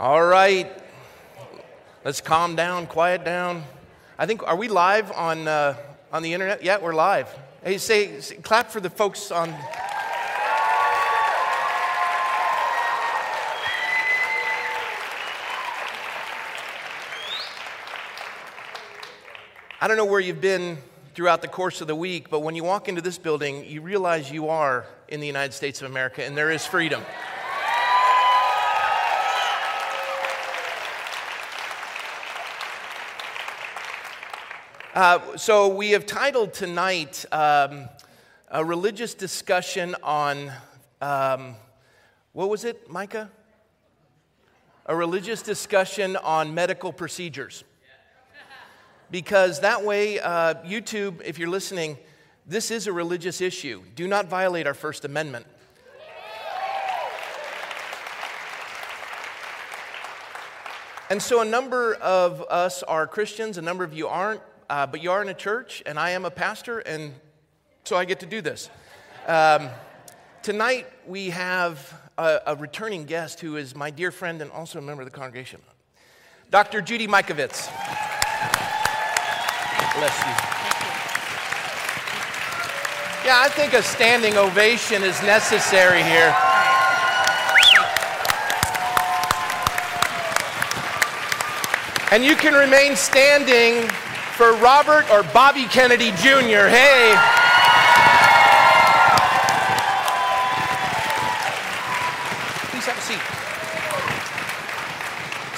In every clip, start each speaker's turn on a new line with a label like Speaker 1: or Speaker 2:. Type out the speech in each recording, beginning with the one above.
Speaker 1: All right. Let's calm down, quiet down. I think, are we live on, uh, on the internet? Yeah, we're live. Hey, say, say, clap for the folks on. I don't know where you've been throughout the course of the week, but when you walk into this building, you realize you are in the United States of America and there is freedom. Uh, so, we have titled tonight um, a religious discussion on um, what was it, Micah? A religious discussion on medical procedures. Because that way, uh, YouTube, if you're listening, this is a religious issue. Do not violate our First Amendment. And so, a number of us are Christians, a number of you aren't uh, but you are in a church, and I am a pastor, and so I get to do this. Um, tonight, we have a, a, returning guest who is my dear friend and also a member of the congregation, Dr. Judy Mikovits. Bless you. Yeah, I think a standing ovation is necessary here. And you can remain standing for Robert or Bobby Kennedy Jr. Hey. Please have a seat.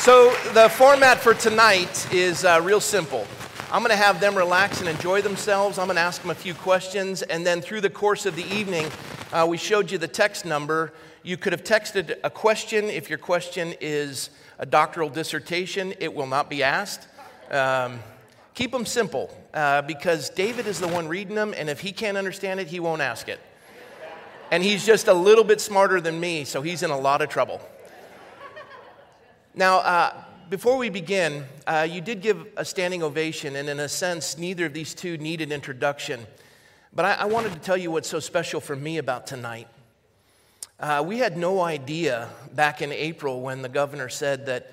Speaker 1: So, the format for tonight is uh, real simple. I'm going to have them relax and enjoy themselves. I'm going to ask them a few questions, and then through the course of the evening, uh, we showed you the text number. You could have texted a question. If your question is a doctoral dissertation, it will not be asked. Um, Keep them simple uh, because David is the one reading them, and if he can't understand it, he won't ask it. And he's just a little bit smarter than me, so he's in a lot of trouble. Now, uh, before we begin, uh, you did give a standing ovation, and in a sense, neither of these two need an introduction. But I, I wanted to tell you what's so special for me about tonight. Uh, we had no idea back in April when the governor said that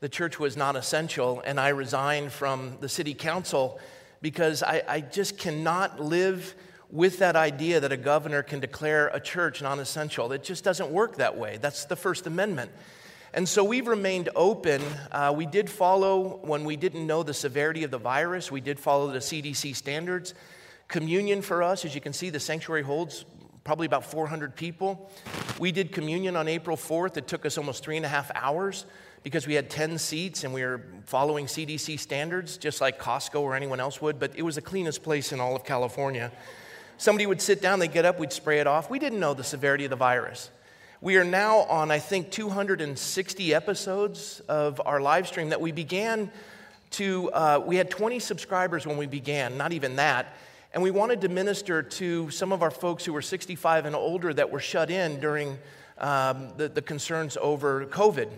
Speaker 1: the church was non essential, and I resigned from the city council because I, I, just cannot live with that idea that a governor can declare a church non essential. It just doesn't work that way. That's the First Amendment. And so we've remained open. Uh, we did follow, when we didn't know the severity of the virus, we did follow the CDC standards. Communion for us, as you can see, the sanctuary holds probably about 400 people. We did communion on April 4th. It took us almost three and a half hours because we had 10 seats and we were following CDC standards, just like Costco or anyone else would, but it was the cleanest place in all of California. Somebody would sit down, they'd get up, we'd spray it off. We didn't know the severity of the virus. We are now on, I think, 260 episodes of our live stream that we began to, uh, we had 20 subscribers when we began, not even that. And we wanted to minister to some of our folks who were 65 and older that were shut in during um, the, the concerns over COVID.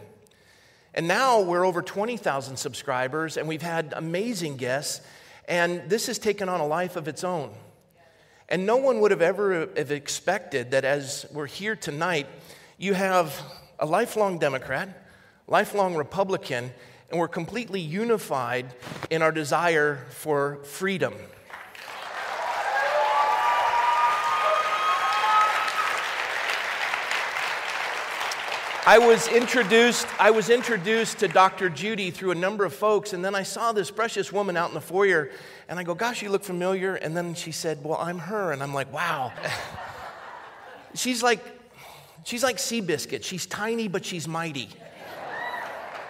Speaker 1: And now we're over 20,000 subscribers, and we've had amazing guests, and this has taken on a life of its own. And no one would have ever have expected that as we're here tonight, you have a lifelong Democrat, lifelong Republican, and we're completely unified in our desire for freedom. I was introduced, I was introduced to Dr. Judy through a number of folks, and then I saw this precious woman out in the foyer, and I go, Gosh, you look familiar. And then she said, Well, I'm her. And I'm like, Wow. she's like, she's like Seabiscuit. She's tiny, but she's mighty.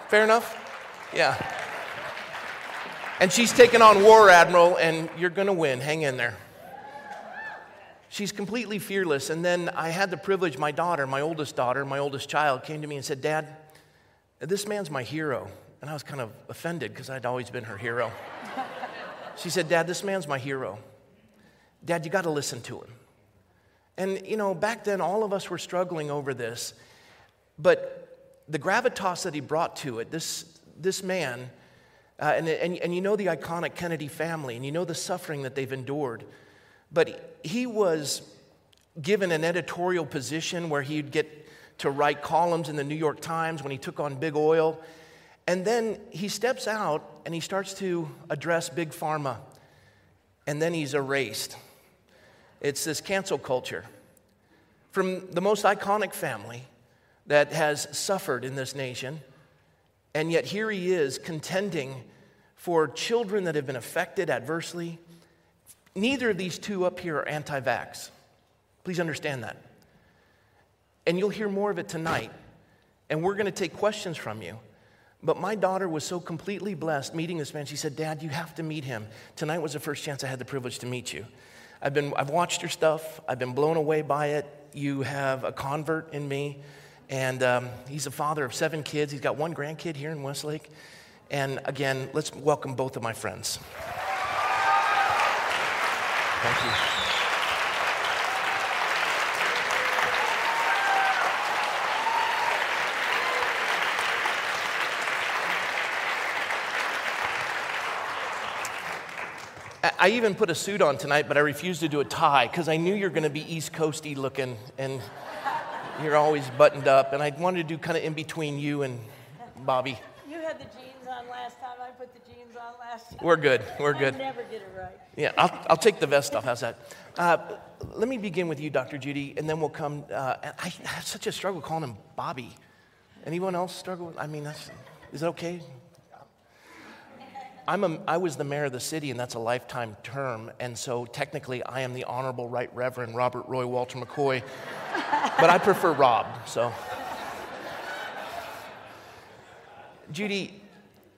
Speaker 1: Fair enough? Yeah. And she's taking on War Admiral, and you're gonna win. Hang in there. She's completely fearless. And then I had the privilege, my daughter, my oldest daughter, my oldest child, came to me and said, Dad, this man's my hero. And I was kind of offended because I'd always been her hero. she said, Dad, this man's my hero. Dad, you got to listen to him. And, you know, back then, all of us were struggling over this. But the gravitas that he brought to it, this, this man, uh, and, and, and you know the iconic Kennedy family, and you know the suffering that they've endured. But he was given an editorial position where he'd get to write columns in the New York Times when he took on big oil. And then he steps out and he starts to address big pharma. And then he's erased. It's this cancel culture. From the most iconic family that has suffered in this nation, and yet here he is contending for children that have been affected adversely. Neither of these two up here are anti vax. Please understand that. And you'll hear more of it tonight. And we're going to take questions from you. But my daughter was so completely blessed meeting this man. She said, Dad, you have to meet him. Tonight was the first chance I had the privilege to meet you. I've, been, I've watched your stuff, I've been blown away by it. You have a convert in me. And um, he's a father of seven kids. He's got one grandkid here in Westlake. And again, let's welcome both of my friends. Thank you. I even put a suit on tonight, but I refused to do a tie because I knew you're going to be East Coasty looking and you're always buttoned up. And I wanted to do kind of in between you and Bobby.
Speaker 2: You had the jeans last.
Speaker 1: We're good. We're good.
Speaker 2: I never get it right.
Speaker 1: Yeah, I'll, I'll take the vest off. How's that? Uh, let me begin with you, Dr. Judy, and then we'll come. Uh, I have such a struggle calling him Bobby. Anyone else struggle? I mean, that's, is that okay? I'm a, I was the mayor of the city, and that's a lifetime term. And so technically, I am the Honorable Right Reverend Robert Roy Walter McCoy, but I prefer Rob. So, Judy,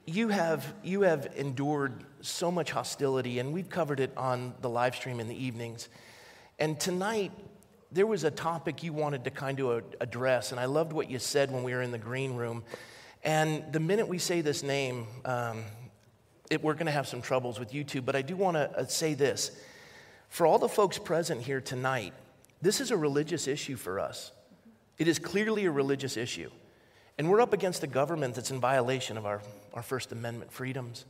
Speaker 1: you have, you have endured so much hostility, and we've covered it on the live stream in the evenings. And tonight, there was a topic you wanted to kind of address, and I loved what you said when we were in the green room. And the minute we say this name, um, it, we're going to have some troubles with YouTube, but I do want to uh, say this. For all the folks present here tonight, this is a religious issue for us. It is clearly a religious issue. And we're up against a government that's in violation of our, our First Amendment freedoms.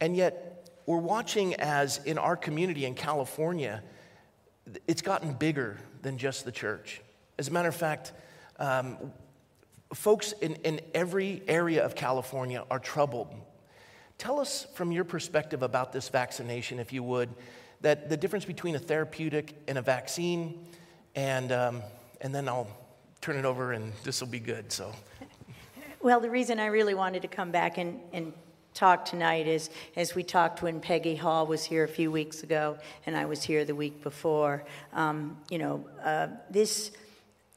Speaker 1: And yet, we're watching as in our community in California, it's gotten bigger than just the church. As a matter of fact, um, folks in, in every area of California are troubled Tell us from your perspective about this vaccination, if you would, that the difference between a therapeutic and a vaccine, and, um, and then I'll turn it over and this will be good. So.
Speaker 2: Well, the reason I really wanted to come back and, and talk tonight is as we talked when Peggy Hall was here a few weeks ago, and I was here the week before. Um, you know, uh, this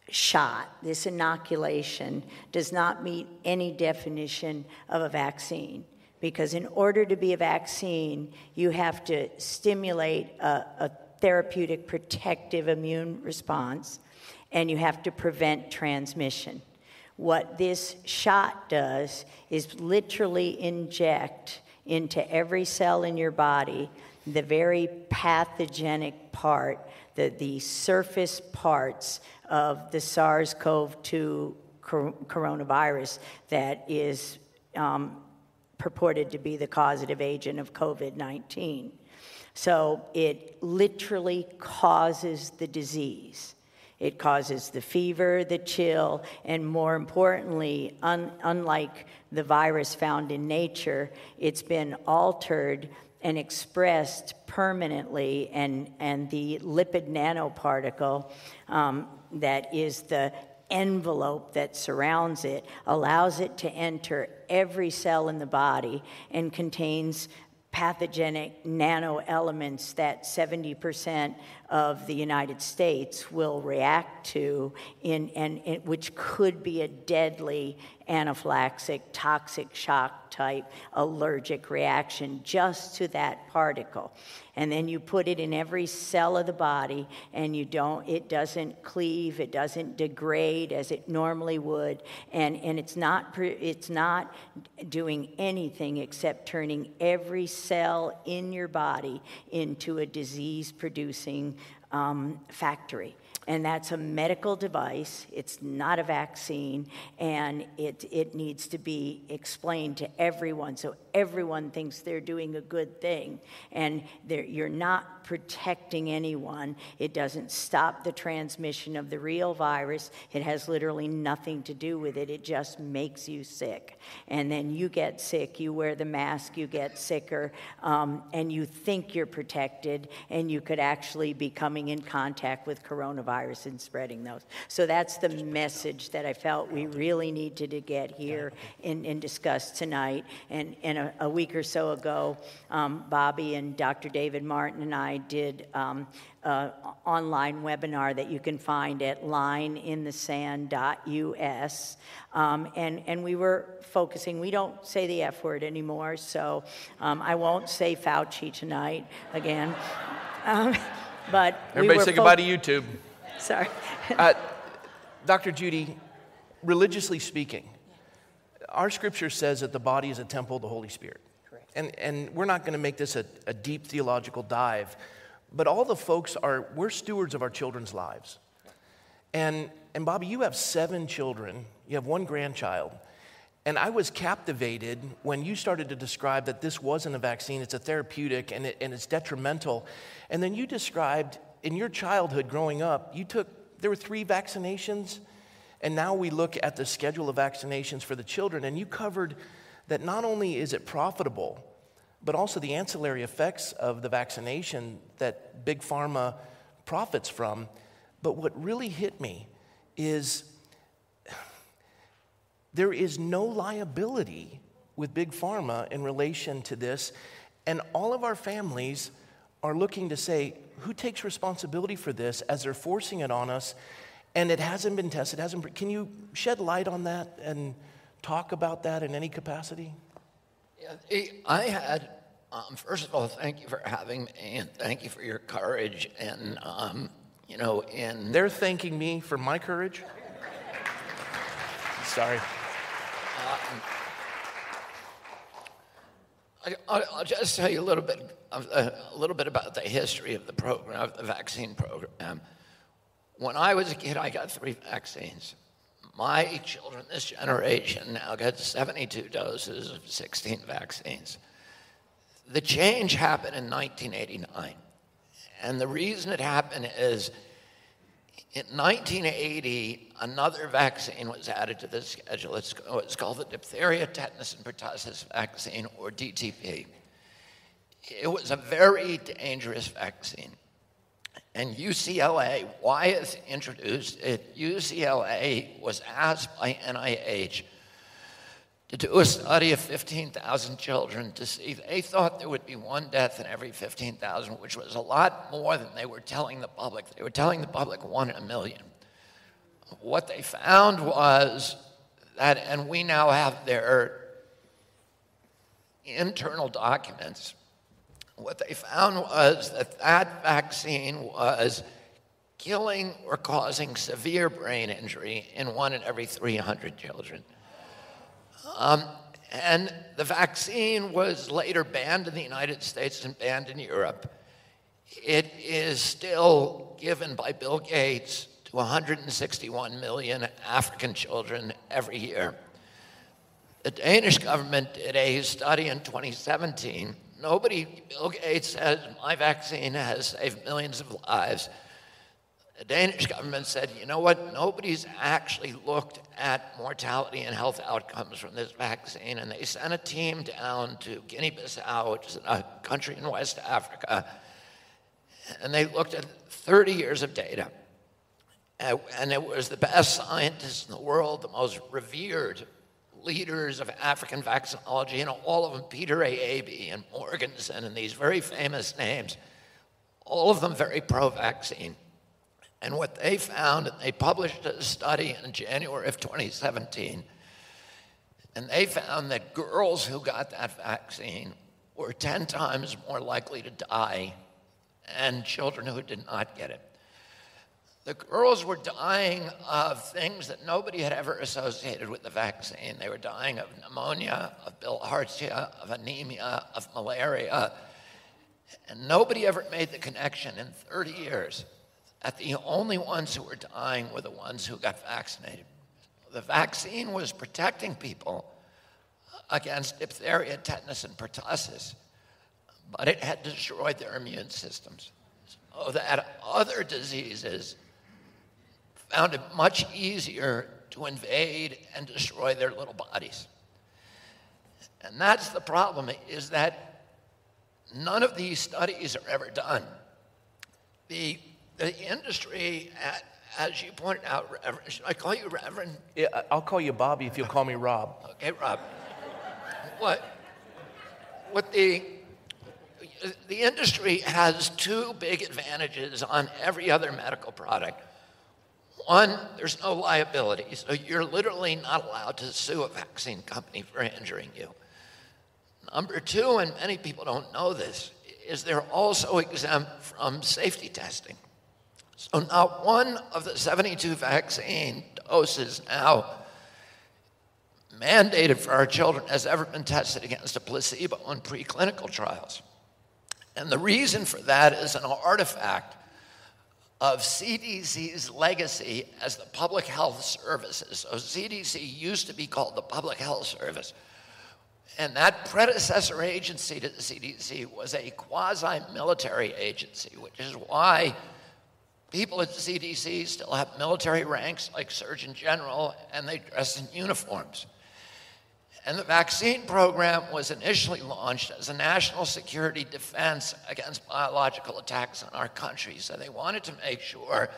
Speaker 2: shot, this inoculation, does not meet any definition of a vaccine because in order to be a vaccine, you have to stimulate a, a therapeutic protective immune response and you have to prevent transmission. What this shot does is literally inject into every cell in your body the very pathogenic part, the, the surface parts of the SARS CoV 2 coronavirus that is um, purported to be the causative agent of COVID 19. So it literally causes the disease. It causes the fever, the chill, and more importantly, un- unlike the virus found in nature, it's been altered and expressed permanently, and, and the lipid nanoparticle um, that is the envelope that surrounds it allows it to enter every cell in the body and contains pathogenic nano elements that 70% of the United States will react to, in, and, which could be a deadly anaphylaxis, toxic shock type allergic reaction just to that particle. And then you put it in every cell of the body, and you don't, it doesn't cleave, it doesn't degrade as it normally would, and, and it's, not, it's not doing anything except turning every cell in your body into a disease producing um, factory. And that's a medical device, it's not a vaccine, and it, it needs to be explained to everyone. So everyone thinks they're doing a good thing. And you're not protecting anyone. It doesn't stop the transmission of the real virus. It has literally nothing to do with it. It just makes you sick. And then you get sick, you wear the mask, you get sicker, um, and you think you're protected, and you could actually be coming in contact with coronavirus and spreading those. So that's the message that I felt we really needed to get here and, and discuss tonight. And, and a, a week or so ago, um, Bobby and Dr. David Martin and I did um, an online webinar that you can find at lineinthesand.us. Um, and, and we were focusing, we don't say the F word anymore, so um, I won't say Fauci tonight again. Um, but
Speaker 1: everybody
Speaker 2: we
Speaker 1: say goodbye to YouTube.
Speaker 2: Sorry. uh,
Speaker 1: Dr. Judy, religiously speaking, our scripture says that the body is a temple of the Holy Spirit. And, and we're not going to make this a, a deep theological dive, but all the folks are, we're stewards of our children's lives. And, and Bobby, you have seven children, you have one grandchild. And I was captivated when you started to describe that this wasn't a vaccine, it's a therapeutic and, it, and it's detrimental. And then you described in your childhood growing up, you took, there were three vaccinations and now we look at the schedule of vaccinations for the children, and you covered that not only is it profitable, but also the ancillary effects of the vaccination that Big Pharma profits from. But what really hit me is there is no liability with Big Pharma in relation to this, and all of our families are looking to say, who takes responsibility for this as they're forcing it on us? and it hasn't been tested. Hasn't. Can you shed light on that and talk about that in any capacity?
Speaker 3: Yeah, I had. Um, first of all, thank you for having me, and thank you for your courage. And um, you know, in
Speaker 1: they're thanking me for my courage. Sorry.
Speaker 3: Um, I, will just tell you a little bit, of, uh, a little bit about the history of the program, of the vaccine program. When I was a kid, I got three vaccines. My children, this generation, now get 72 doses of 16 vaccines. The change happened in 1989. And the reason it happened is in 1980, another vaccine was added to the schedule. It's, oh, it's called the diphtheria, tetanus, and pertussis vaccine, or DTP. It was a very dangerous vaccine. And UCLA, why Wyeth introduced it. UCLA was asked by NIH to do a study of 15,000 children to see. They thought there would be one death in every 15,000, which was a lot more than they were telling the public. They were telling the public one in a million. What they found was that, and we now have their internal documents what they found was that that vaccine was killing or causing severe brain injury in one in every 300 children. Um, and the vaccine was later banned in the United States and banned in Europe. It is still given by Bill Gates to 161 million African children every year. The Danish government did a study in 2017 Nobody, Gates says, my vaccine has saved millions of lives. The Danish government said, you know what? Nobody's actually looked at mortality and health outcomes from this vaccine. And they sent a team down to Guinea Bissau, which is a country in West Africa. And they looked at 30 years of data. And it was the best scientists in the world, the most revered leaders of African vaccinology, and all of them, Peter A. Aaby and Mogensen, and these very famous names, all of them very pro vaccine. And what they found, and they published a study in January of 2017, and they found that girls who got that vaccine were 10 times more likely to die than children who did not get it. The girls were dying of things that nobody had ever associated with the vaccine. They were dying of pneumonia, of bilharzia, of anemia, of malaria. And nobody ever made the connection in 30 years that the only ones who were dying were the ones who got vaccinated. The vaccine was protecting people against diphtheria, tetanus, and pertussis, but it had destroyed their immune systems. So that other diseases found it much easier to invade and destroy their little bodies. And that's the problem, is that none of these studies are ever done. The, the industry, as you pointed out, Reverend, should I call you Reverend?
Speaker 1: Yeah, I'll call you Bobby if you'll call me Rob.
Speaker 3: Okay, Rob. what, what the, the industry has two big advantages on every other medical product. One, there's no liability, so you're literally not allowed to sue a vaccine company for injuring you. Number two, and many people don't know this, is they're also exempt from safety testing. So not one of the 72 vaccine doses now mandated for our children has ever been tested against a placebo in preclinical trials. And the reason for that is an artifact of CDC's legacy as the public health services. So CDC used to be called the Public Health Service. And that predecessor agency to the CDC was a quasi military agency, which is why people at the CDC still have military ranks like Surgeon General and they dress in uniforms. And the vaccine program was initially launched as a national security defense against biological attacks on our country. So they wanted to make sure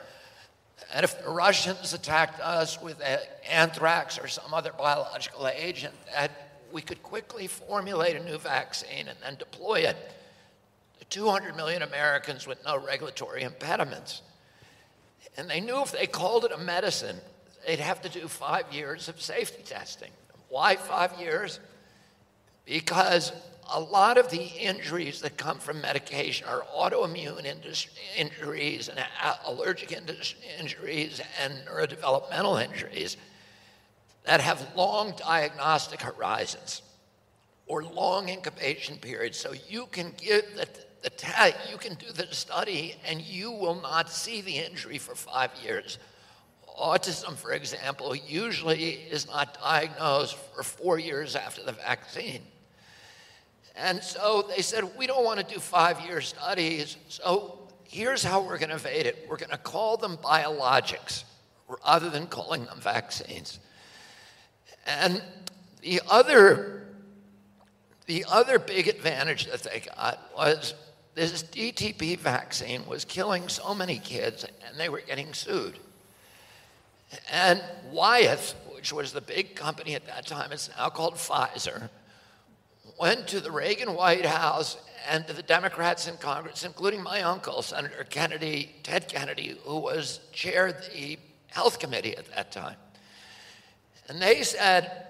Speaker 3: that if the Russians attacked us with anthrax or some other biological agent, that we could quickly formulate a new vaccine and then deploy it to 200 million Americans with no regulatory impediments. And they knew if they called it a medicine, they'd have to do five years of safety testing. Why five years? Because a lot of the injuries that come from medication are autoimmune injuries and allergic injuries and neurodevelopmental injuries that have long diagnostic horizons or long incubation periods. So you can give the, the you can do the study and you will not see the injury for five years autism, for example, usually is not diagnosed for four years after the vaccine. And so they said, we don't want to do five year studies, so here's how we're going to evade it. We're going to call them biologics rather than calling them vaccines. And the other, the other big advantage that they got was this DTP vaccine was killing so many kids and they were getting sued. And Wyeth, which was the big company at that time, it's now called Pfizer, went to the Reagan White House and to the Democrats in Congress, including my uncle, Senator Kennedy, Ted Kennedy, who was chair of the health committee at that time. And they said,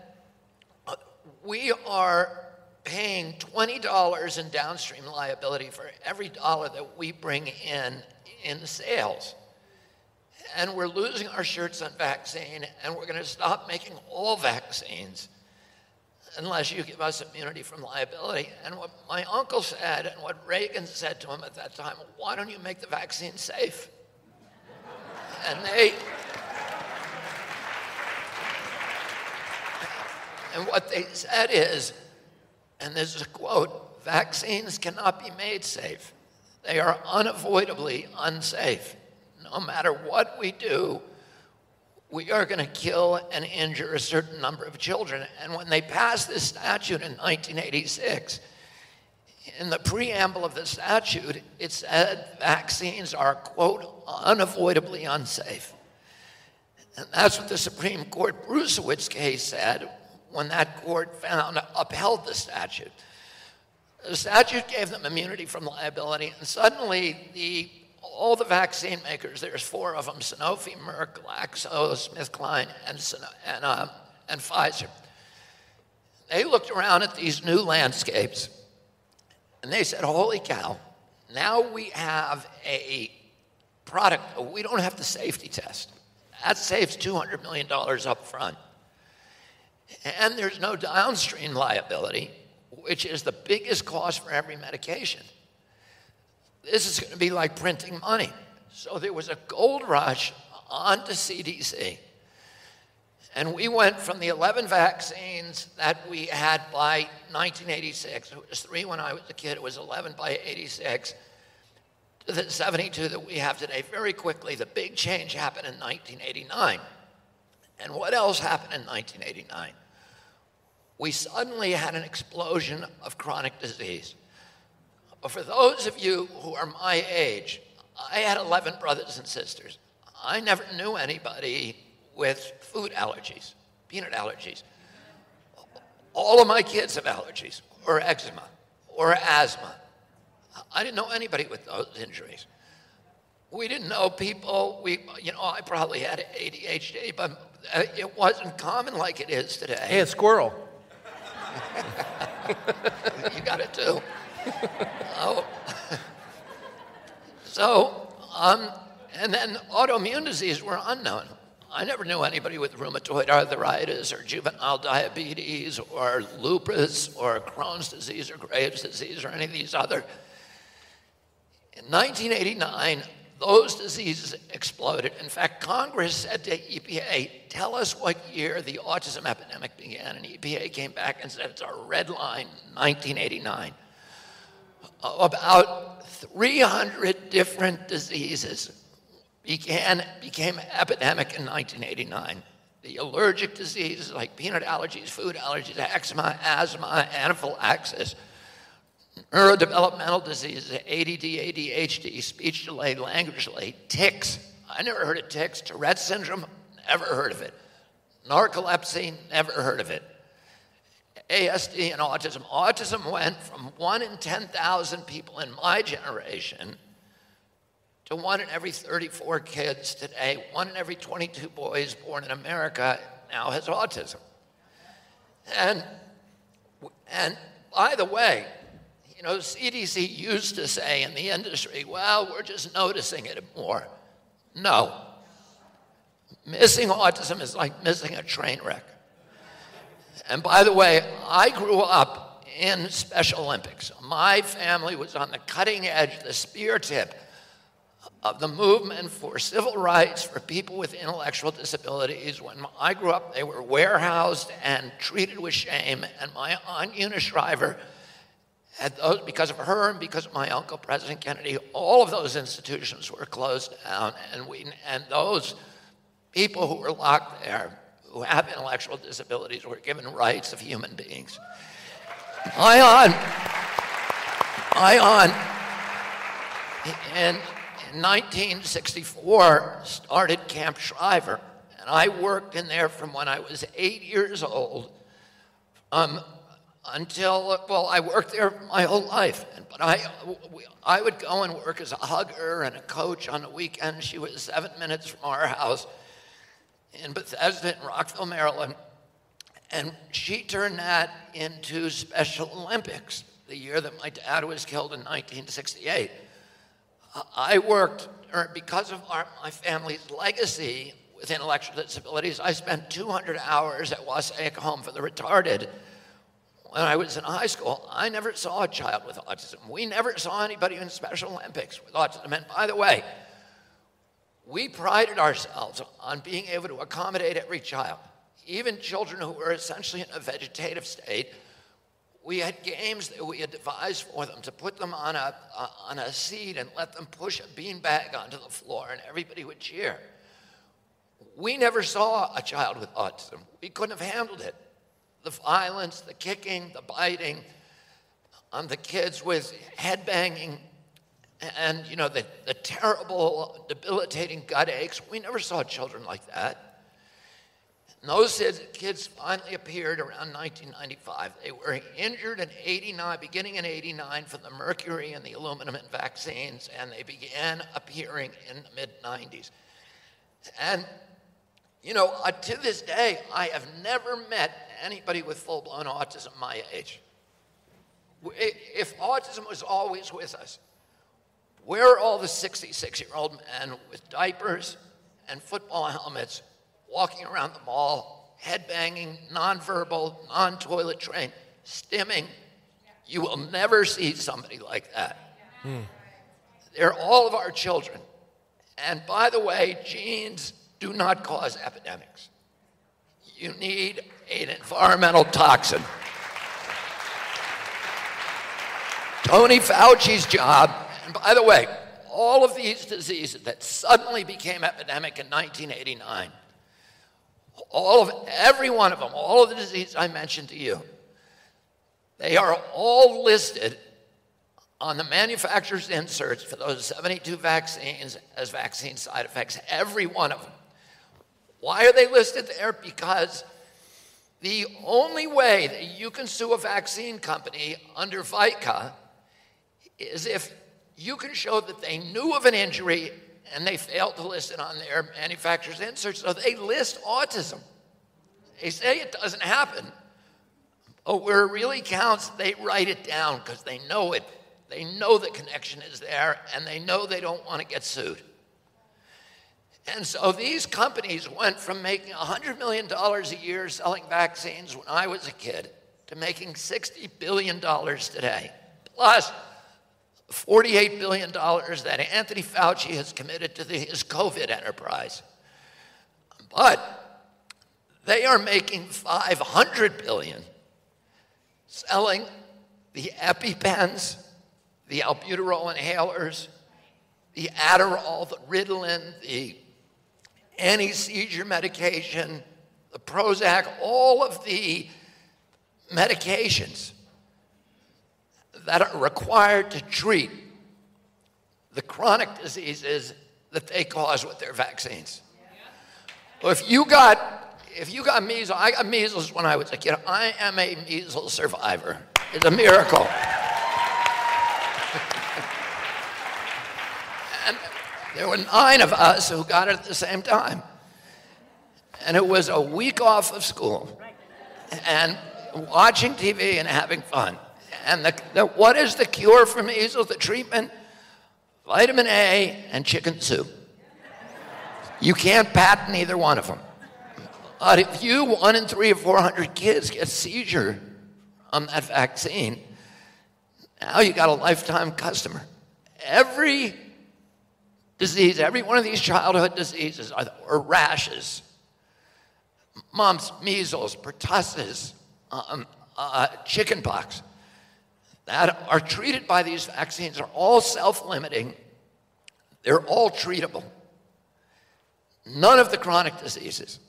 Speaker 3: we are paying $20 in downstream liability for every dollar that we bring in in sales and we're losing our shirts on vaccine, and we're going to stop making all vaccines unless you give us immunity from liability. And what my uncle said, and what Reagan said to him at that time, why don't you make the vaccine safe? and they. And what they said is, and this is a quote vaccines cannot be made safe, they are unavoidably unsafe no matter what we do, we are going to kill and injure a certain number of children. And when they passed this statute in 1986, in the preamble of the statute, it said vaccines are, quote, unavoidably unsafe. And that's what the Supreme Court Bruesewitz case said when that court found upheld the statute. The statute gave them immunity from liability, and suddenly the all the vaccine makers, there's four of them Sanofi, Merck, GlaxoSmithKline, and, and, uh, and Pfizer. They looked around at these new landscapes and they said, Holy cow, now we have a product, we don't have to safety test. That saves $200 million up front. And there's no downstream liability, which is the biggest cost for every medication this is going to be like printing money. So there was a gold rush onto CDC. And we went from the 11 vaccines that we had by 1986, it was three when I was a kid, it was 11 by 86, to the 72 that we have today. Very quickly, the big change happened in 1989. And what else happened in 1989? We suddenly had an explosion of chronic disease. For those of you who are my age, I had 11 brothers and sisters. I never knew anybody with food allergies, peanut allergies. All of my kids have allergies, or eczema, or asthma. I didn't know anybody with those injuries. We didn't know people. We, you know, I probably had ADHD, but uh, it wasn't common like it is today.
Speaker 1: Hey, a squirrel.
Speaker 3: you got it too. oh. so, um, and then autoimmune disease were unknown. I never knew anybody with rheumatoid arthritis or juvenile diabetes or lupus or Crohn's disease or Graves' disease or any of these other. In 1989, those diseases exploded. In fact, Congress said to EPA, tell us what year the autism epidemic began. And EPA came back and said it's a red line, 1989. About 300 different diseases began, became epidemic in 1989. The allergic diseases like peanut allergies, food allergies, eczema, asthma, anaphylaxis, neurodevelopmental diseases, ADD, ADHD, speech delay, language delay, tics. I never heard of tics. Tourette syndrome, never heard of it. Narcolepsy, never heard of it. ASD and autism. Autism went from one in 10,000 people in my generation to one in every 34 kids today, one in every 22 boys born in America now has autism. And, and by the way, you know, CDC used to say in the industry, well, we're just noticing it more. No. Missing autism is like missing a train wreck. And by the way, I grew up in Special Olympics. My family was on the cutting edge, the spear tip of the movement for civil rights for people with intellectual disabilities. When I grew up, they were warehoused and treated with shame. And my aunt Eunice Shriver had those, because of her and because of my uncle, President Kennedy, all of those institutions were closed down. And, we, and those people who were locked there, who have intellectual disabilities, were given rights of human beings. My aunt, and 1964, started Camp Shriver, and I worked in there from when I was eight years old um, until, well, I worked there my whole life. But I, I would go and work as a hugger and a coach on the weekend. She was seven minutes from our house in Bethesda in Rockville, Maryland. And she turned that into Special Olympics the year that my dad was killed in 1968. I worked, or because of our, my family's legacy with intellectual disabilities, I spent 200 hours at Wassaic Home for the Retarded when I was in high school. I never saw a child with autism. We never saw anybody in Special Olympics with autism. And by the way, we prided ourselves on being able to accommodate every child, even children who were essentially in a vegetative state we had games that we had devised for them to put them on a, uh, on a seat and let them push a beanbag onto the floor, and everybody would cheer. We never saw a child with autism. We couldn't have handled it. The violence, the kicking, the biting, on the kids with head banging, and you know the, the terrible, debilitating gut aches. We never saw children like that. And those kids finally appeared around 1995. They were injured in 89, beginning in 89 from the mercury and the aluminum and vaccines, and they began appearing in the mid 90s. And, you know, uh, to this day, I have never met anybody with full blown autism my age. If autism was always with us, where are all the 66 year old men with diapers and football helmets walking around the mall, headbanging, nonverbal, non toilet trained, stimming. You will never see somebody like that. Hmm. They're all of our children. And by the way, genes do not cause epidemics. You need an environmental toxin. Tony Fauci's job, by the way, all of these diseases that suddenly became epidemic in 1989, all of every one of them, all of the diseases I mentioned to you, they are all listed on the manufacturer's inserts for those 72 vaccines as vaccine side effects, every one of them. Why are they listed there? Because the only way that you can sue a vaccine company under VICA is if you can show that they knew of an injury and they failed to list it on their manufacturer's insert. So they list autism. They say it doesn't happen, but where it really counts, they write it down because they know it. They know the connection is there and they know they don't want to get sued. And so these companies went from making $100 million a year selling vaccines when I was a kid to making $60 billion today. Plus, $48 billion that Anthony Fauci has committed to the, his COVID enterprise. But they are making 500 billion selling the EpiPens, the albuterol inhalers, the Adderall, the Ritalin, the anti-seizure medication, the Prozac, all of the medications that are required to treat the chronic diseases that they cause with their vaccines. Well, if you got if you got measles, I got measles when I was a kid. I am a measles survivor. It's a miracle. and there were nine of us who got it at the same time. And it was a week off of school and watching TV and having fun. And the, the, what is the cure for measles, the treatment? Vitamin A and chicken soup. You can't patent either one of them. But if you, one in three or 400 kids, get seizure on that vaccine, now you got a lifetime customer. Every disease, every one of these childhood diseases are, or rashes, mumps, measles, pertussis, um, uh, chickenpox, that are treated by these vaccines are all self limiting, they're all treatable. None of the chronic diseases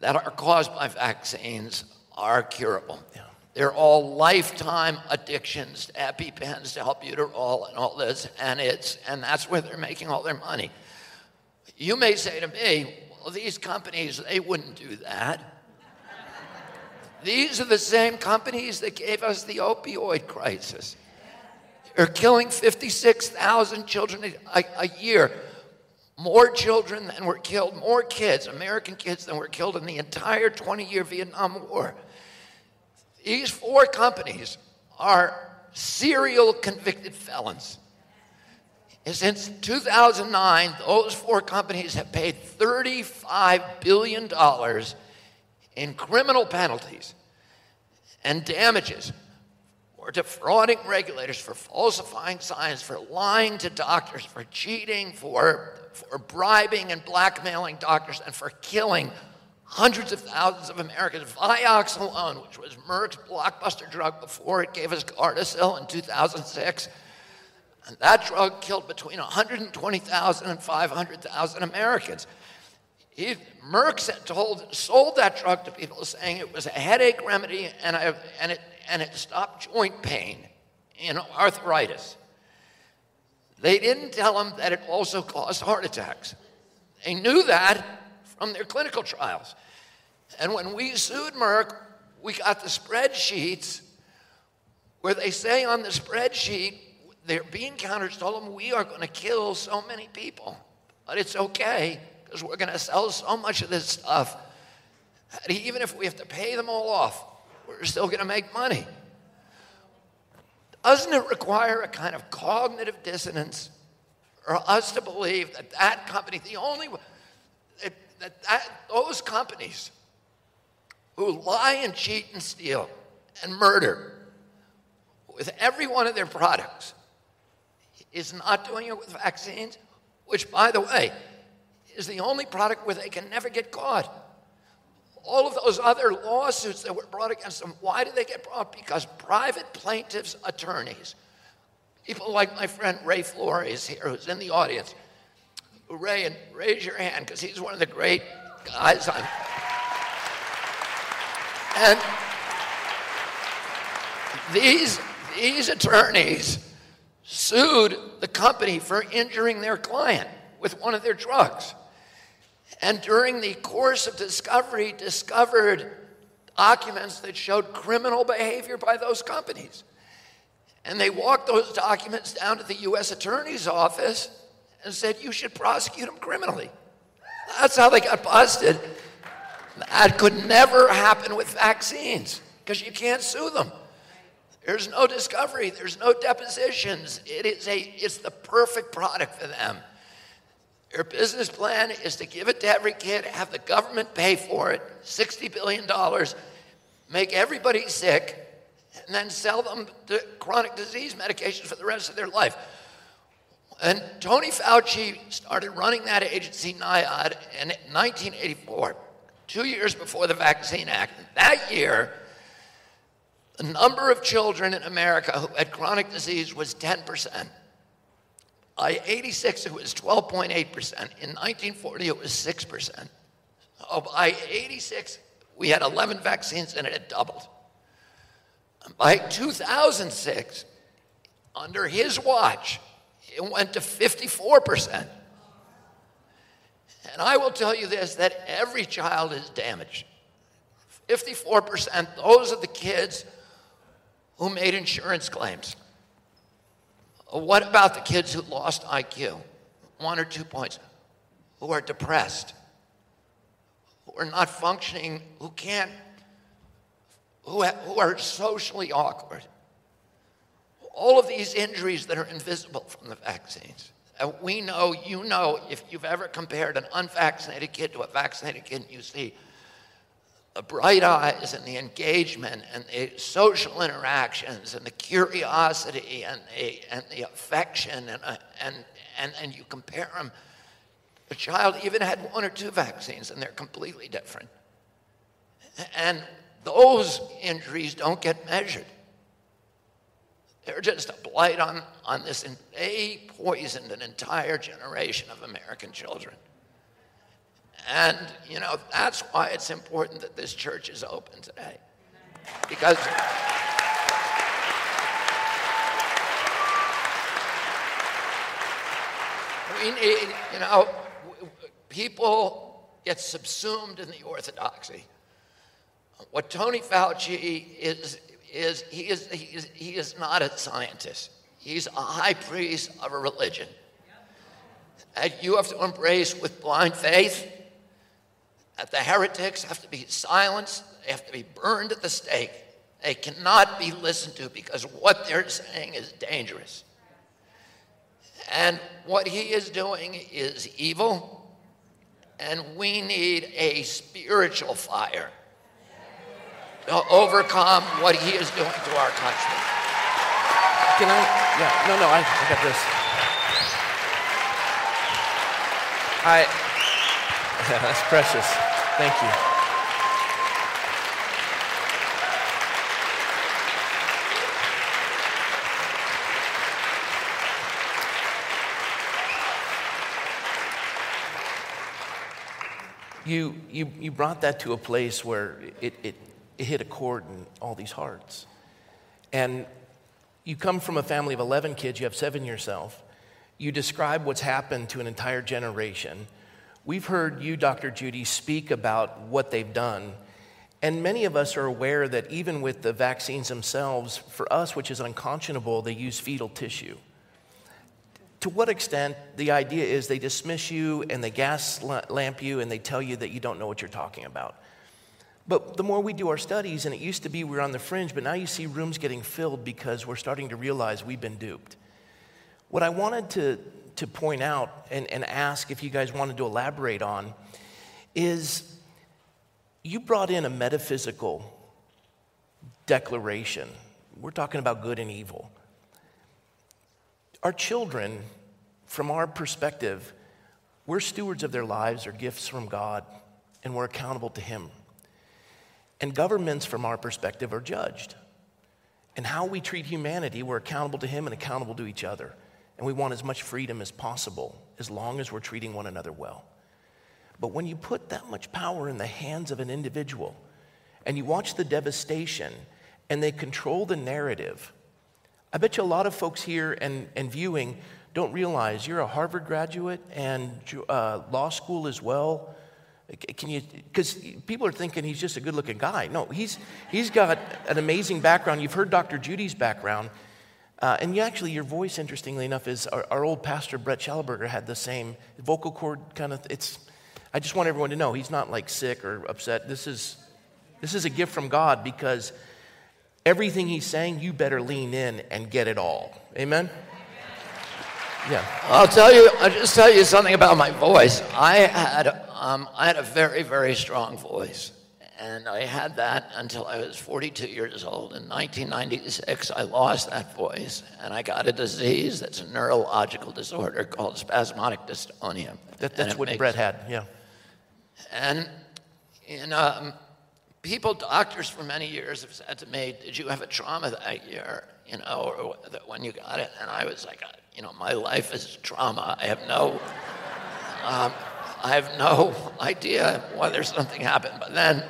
Speaker 3: that are caused by vaccines are curable. Yeah. They're all lifetime addictions to EpiPens, to albuterol, and all this, and it's and that's where they're making all their money. You may say to me, "Well, these companies they wouldn't do that." These are the same companies that gave us the opioid crisis. They're killing 56,000 children a, a, year. More children than were killed, more kids, American kids, than were killed in the entire 20 year Vietnam War. These four companies are serial convicted felons. And since 2009, those four companies have paid $35 billion in criminal penalties and damages for defrauding regulators, for falsifying science, for lying to doctors, for cheating, for, for bribing and blackmailing doctors, and for killing hundreds of thousands of Americans. Vioxx alone, which was Merck's blockbuster drug before it gave us Gardasil in 2006, and that drug killed between 120,000 and 500,000 Americans. He, Merck told, sold that drug to people saying it was a headache remedy and, a, and, it, and it stopped joint pain and arthritis. They didn't tell them that it also caused heart attacks. They knew that from their clinical trials. And when we sued Merck, we got the spreadsheets where they say on the spreadsheet, their bean counters told them, We are going to kill so many people, but it's okay because we're going to sell so much of this stuff. Even if we have to pay them all off, we're still going to make money. Doesn't it require a kind of cognitive dissonance for us to believe that that company, the only that, that, that those companies who lie and cheat and steal and murder with every one of their products is not doing it with vaccines which, by the way, is the only product where they can never get caught. All of those other lawsuits that were brought against them, why did they get brought? Because private plaintiffs' attorneys, people like my friend Ray Flores here, who's in the audience, Ray, and raise your hand because he's one of the great guys on. And these, these attorneys sued the company for injuring their client with one of their drugs. And during the course of discovery, discovered documents that showed criminal behavior by those companies. And they walked those documents down to the U.S. Attorney's Office and said, You should prosecute them criminally. That's how they got busted. That could never happen with vaccines because you can't sue them. There's no discovery, there's no depositions. It is a, it's the perfect product for them. Their business plan is to give it to every kid, have the government pay for it, $60 billion, make everybody sick, and then sell them the chronic disease medications for the rest of their life. And Tony Fauci started running that agency, NIAID, in 1984, two years before the Vaccine Act. That year, the number of children in America who had chronic disease was 10%. By 86, it was 12.8%. In 1940, it was 6%. So by 86, we had 11 vaccines and it had doubled. By 2006, under his watch, it went to 54%. And I will tell you this that every child is damaged. 54%, those are the kids who made insurance claims. What about the kids who lost IQ? One or two points. Who are depressed, who are not functioning, who can't, who, who are socially awkward. All of these injuries that are invisible from the vaccines. And we know, you know, if you've ever compared an unvaccinated kid to a vaccinated kid, you see the bright eyes and the engagement and the social interactions and the curiosity and the, and the affection and, uh, and, and, and you compare them the child even had one or two vaccines and they're completely different. And those injuries don't get measured. They're just a blight on, on this they poisoned an entire generation of american children and, you know, that's why it's important that this church is open today. Because. We need, you know, people get subsumed in the orthodoxy. What Tony Fauci is, is, he is, he is, he is not a scientist. He's a high priest of a religion. And you have to embrace with blind faith that the heretics have to be silenced, they have to be burned at the stake. They cannot be listened to because what they're saying is dangerous. And what he is doing is evil, and we need a spiritual fire to overcome what he is doing to our country.
Speaker 1: Can I? Yeah, no, no, I, I got this. I, that's precious. Thank you. You, you, you brought that to a place where it, it, it hit a chord in all these hearts. And you come from a family of 11 kids, you have seven yourself. You describe what's happened to an entire generation We've heard you, Dr. Judy, speak about what they've done. And many of us are aware that even with the vaccines themselves, for us, which is unconscionable, they use fetal tissue. To what extent the idea is they dismiss you and they gas lamp you and they tell you that you don't know what you're talking about. But the more we do our studies, and it used to be we were on the fringe, but now you see rooms getting filled because we're starting to realize we've been duped. What I wanted to to point out and, and ask if you guys wanted to elaborate on is you brought in a metaphysical declaration. We're talking about good and evil. Our children, from our perspective, We're stewards of their lives, or gifts from God, and we're accountable to Him. And governments, from our perspective, are judged. And how we treat humanity, we're accountable to Him and accountable to each other. And we want as much freedom as possible as long as we're treating one another well. But when you put that much power in the hands of an individual and you watch the devastation and they control the narrative, I bet you a lot of folks here and, and viewing don't realize you're a Harvard graduate and uh, law school as well. Can you, because people are thinking he's just a good looking guy. No, he's, he's got an amazing background. You've heard Dr. Judy's background. Uh, and you actually, your voice, interestingly enough, is our, our, old pastor Brett Schelleberger had the same vocal cord kind of. It's. I just want everyone to know he's not like sick or upset. This is, this is a gift from God because everything he's saying, you better lean in and get it all. Amen.
Speaker 3: Yeah. I'll tell you. I'll just tell you something about my voice. I had, um, I had a very, very strong voice. And I had that until I was 42 years old. In 1996, I lost that voice, and I got a disease that's a neurological disorder called spasmodic dystonia.
Speaker 1: That, that's what makes, Brett had, yeah.
Speaker 3: And in, um, people, doctors for many years have said to me, Did you have a trauma that year? You know, or when you got it? And I was like, You know, my life is trauma. I have no. Um, I have no idea whether something happened. But then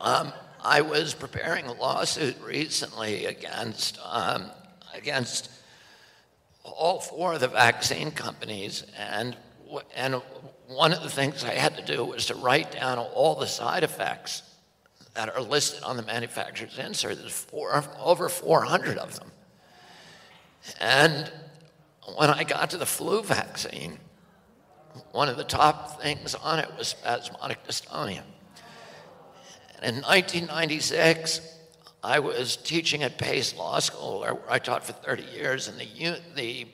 Speaker 3: um, I was preparing a lawsuit recently against, um, against all four of the vaccine companies, and, and one of the things I had to do was to write down all the side effects that are listed on the manufacturer's insert. There's four, over 400 of them. And when I got to the flu vaccine, one of the top things on it was spasmodic dystonia. In 1996, I was teaching at Pace Law School, where I taught for 30 years, and the, the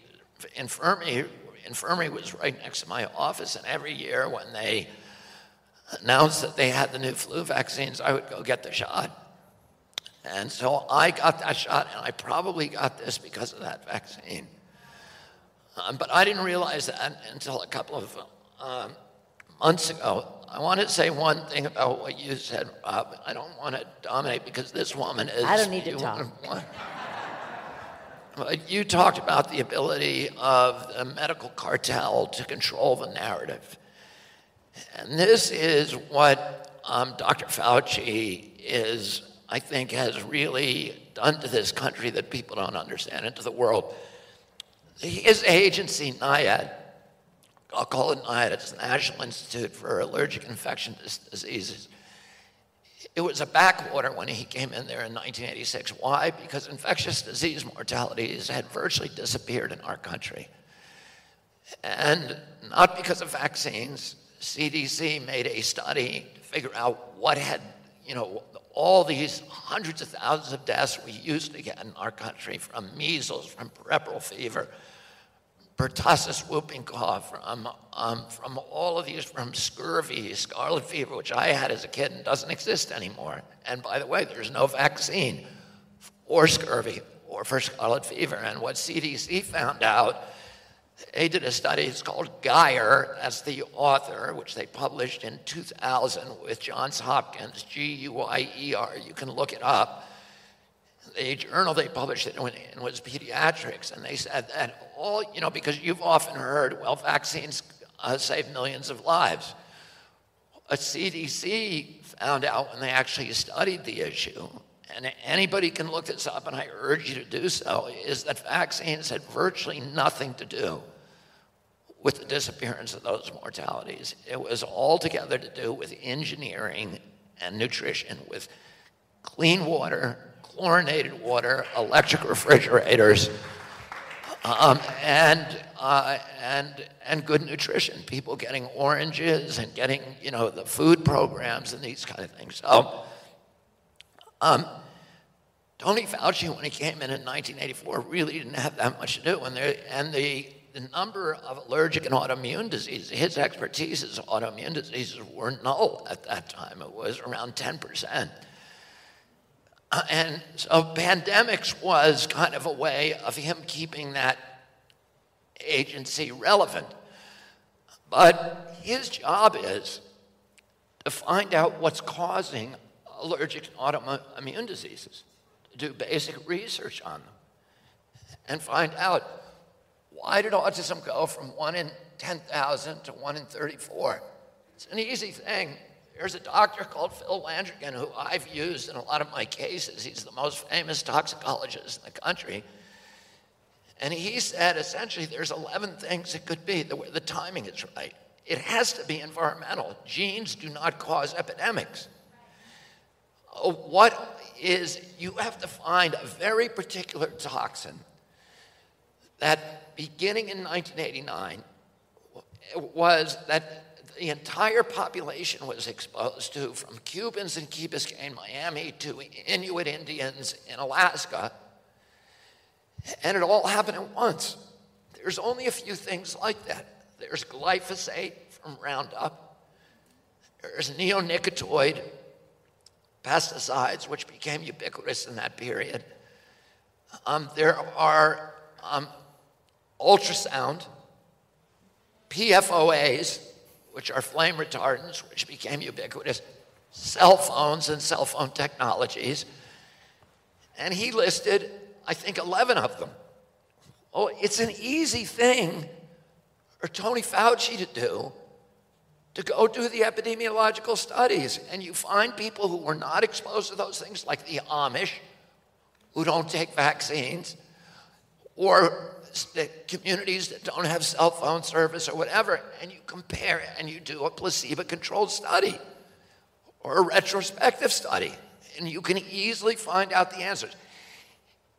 Speaker 3: infirmary, infirmary was right next to my office. And every year, when they announced that they had the new flu vaccines, I would go get the shot. And so I got that shot, and I probably got this because of that vaccine. Um, but I didn't realize that until a couple of um, months ago. I want to say one thing about what you said, Rob. I don't want to dominate because this woman is.
Speaker 2: I don't need to talk.
Speaker 3: you talked about the ability of the medical cartel to control the narrative. And this is what um, Dr. Fauci is, I think, has really done to this country that people don't understand and to the world. His agency, NIAID, I'll call it NIAID, it's the National Institute for Allergic Infectious Diseases. It was a backwater when he came in there in 1986. Why? Because infectious disease mortalities had virtually disappeared in our country. And not because of vaccines. CDC made a study to figure out what had, you know, all these hundreds of thousands of deaths we used to get in our country from measles, from puerperal fever, pertussis whooping cough, from, um, from all of these, from scurvy, scarlet fever, which I had as a kid and doesn't exist anymore. And by the way, there's no vaccine for scurvy or for scarlet fever. And what CDC found out, they did a study, it's called Guyer, that's the author, which they published in 2000 with Johns Hopkins, G U I E R. You can look it up the journal they published it in was pediatrics, and they said that all, you know, because you've often heard, well, vaccines uh, save millions of lives. A CDC found out when they actually studied the issue, and anybody can look this up, and I urge you to do so, is that vaccines had virtually nothing to do with the disappearance of those mortalities. It was altogether to do with engineering and nutrition, with clean water, chlorinated water, electric refrigerators, um, and, uh, and, and good nutrition. People getting oranges and getting, you know, the food programs and these kind of things. So, um, Tony Fauci, when he came in in 1984, really didn't have that much to do. And, there, and the, the number of allergic and autoimmune diseases, his expertise is autoimmune diseases were null at that time. It was around 10%. Uh, and so pandemics was kind of a way of him keeping that agency relevant. But his job is to find out what's causing allergic autoimmune diseases, do basic research on them, and find out why did autism go from 1 in 10,000 to 1 in 34? It's an easy thing. There's a doctor called Phil Landrigan who I've used in a lot of my cases. He's the most famous toxicologist in the country. And he said essentially there's 11 things it could be the the timing is right. It has to be environmental. Genes do not cause epidemics. Uh, what is, you have to find a very particular toxin that beginning in 1989 was that the entire population was exposed to, from Cubans in Key Biscayne, Miami, to Inuit Indians in Alaska. And it all happened at once. There's only a few things like that. There's glyphosate from Roundup. There's neonicotinoid pesticides, which became ubiquitous in that period. Um, there are um, ultrasound, PFOAs, which are flame retardants, which became ubiquitous, cell phones and cell phone technologies. And he listed, I think, 11 of them. Oh, it's an easy thing for Tony Fauci to do to go do the epidemiological studies. And you find people who were not exposed to those things, like the Amish, who don't take vaccines, or the communities that don't have cell phone service or whatever, and you compare it and you do a placebo controlled study or a retrospective study, and you can easily find out the answers.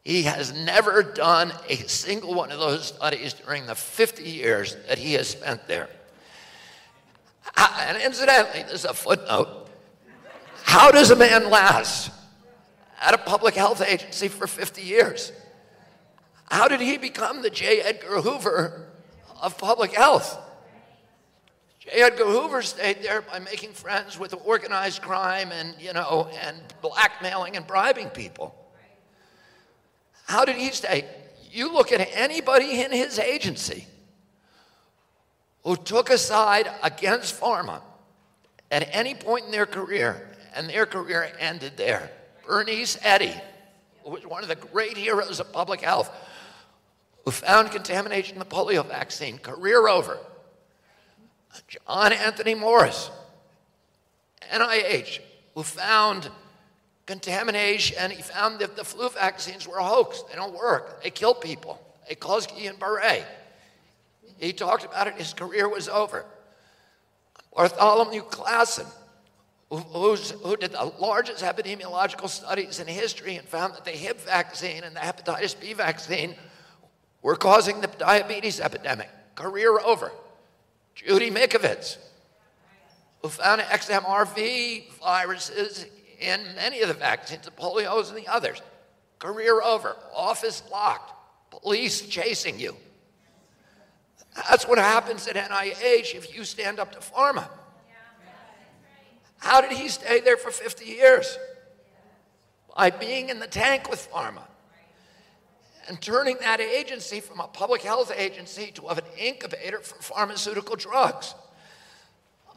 Speaker 3: He has never done a single one of those studies during the 50 years that he has spent there. And incidentally, there's a footnote. How does a man last at a public health agency for 50 years? How did he become the J. Edgar Hoover of public health? J. Edgar Hoover stayed there by making friends with organized crime and, you know, and blackmailing and bribing people. How did he stay? You look at anybody in his agency who took a side against pharma at any point in their career, and their career ended there. Bernice Eddy, who was one of the great heroes of public health, who found contamination in the polio vaccine, career over. John Anthony Morris, NIH, who found contamination, and he found that the flu vaccines were a hoax. They don't work. They kill people. They cause Guillain-Barré. He talked about it. His career was over. Bartholomew Classen, who, who did the largest epidemiological studies in history and found that the Hib vaccine and the hepatitis B vaccine we're causing the diabetes epidemic. Career over. Judy Mikovits, who found XMRV viruses in many of the vaccines, the polios and the others. Career over. Office locked. Police chasing you. That's what happens at NIH if you stand up to pharma. How did he stay there for 50 years? By being in the tank with pharma and turning that agency from a public health agency to an incubator for pharmaceutical drugs.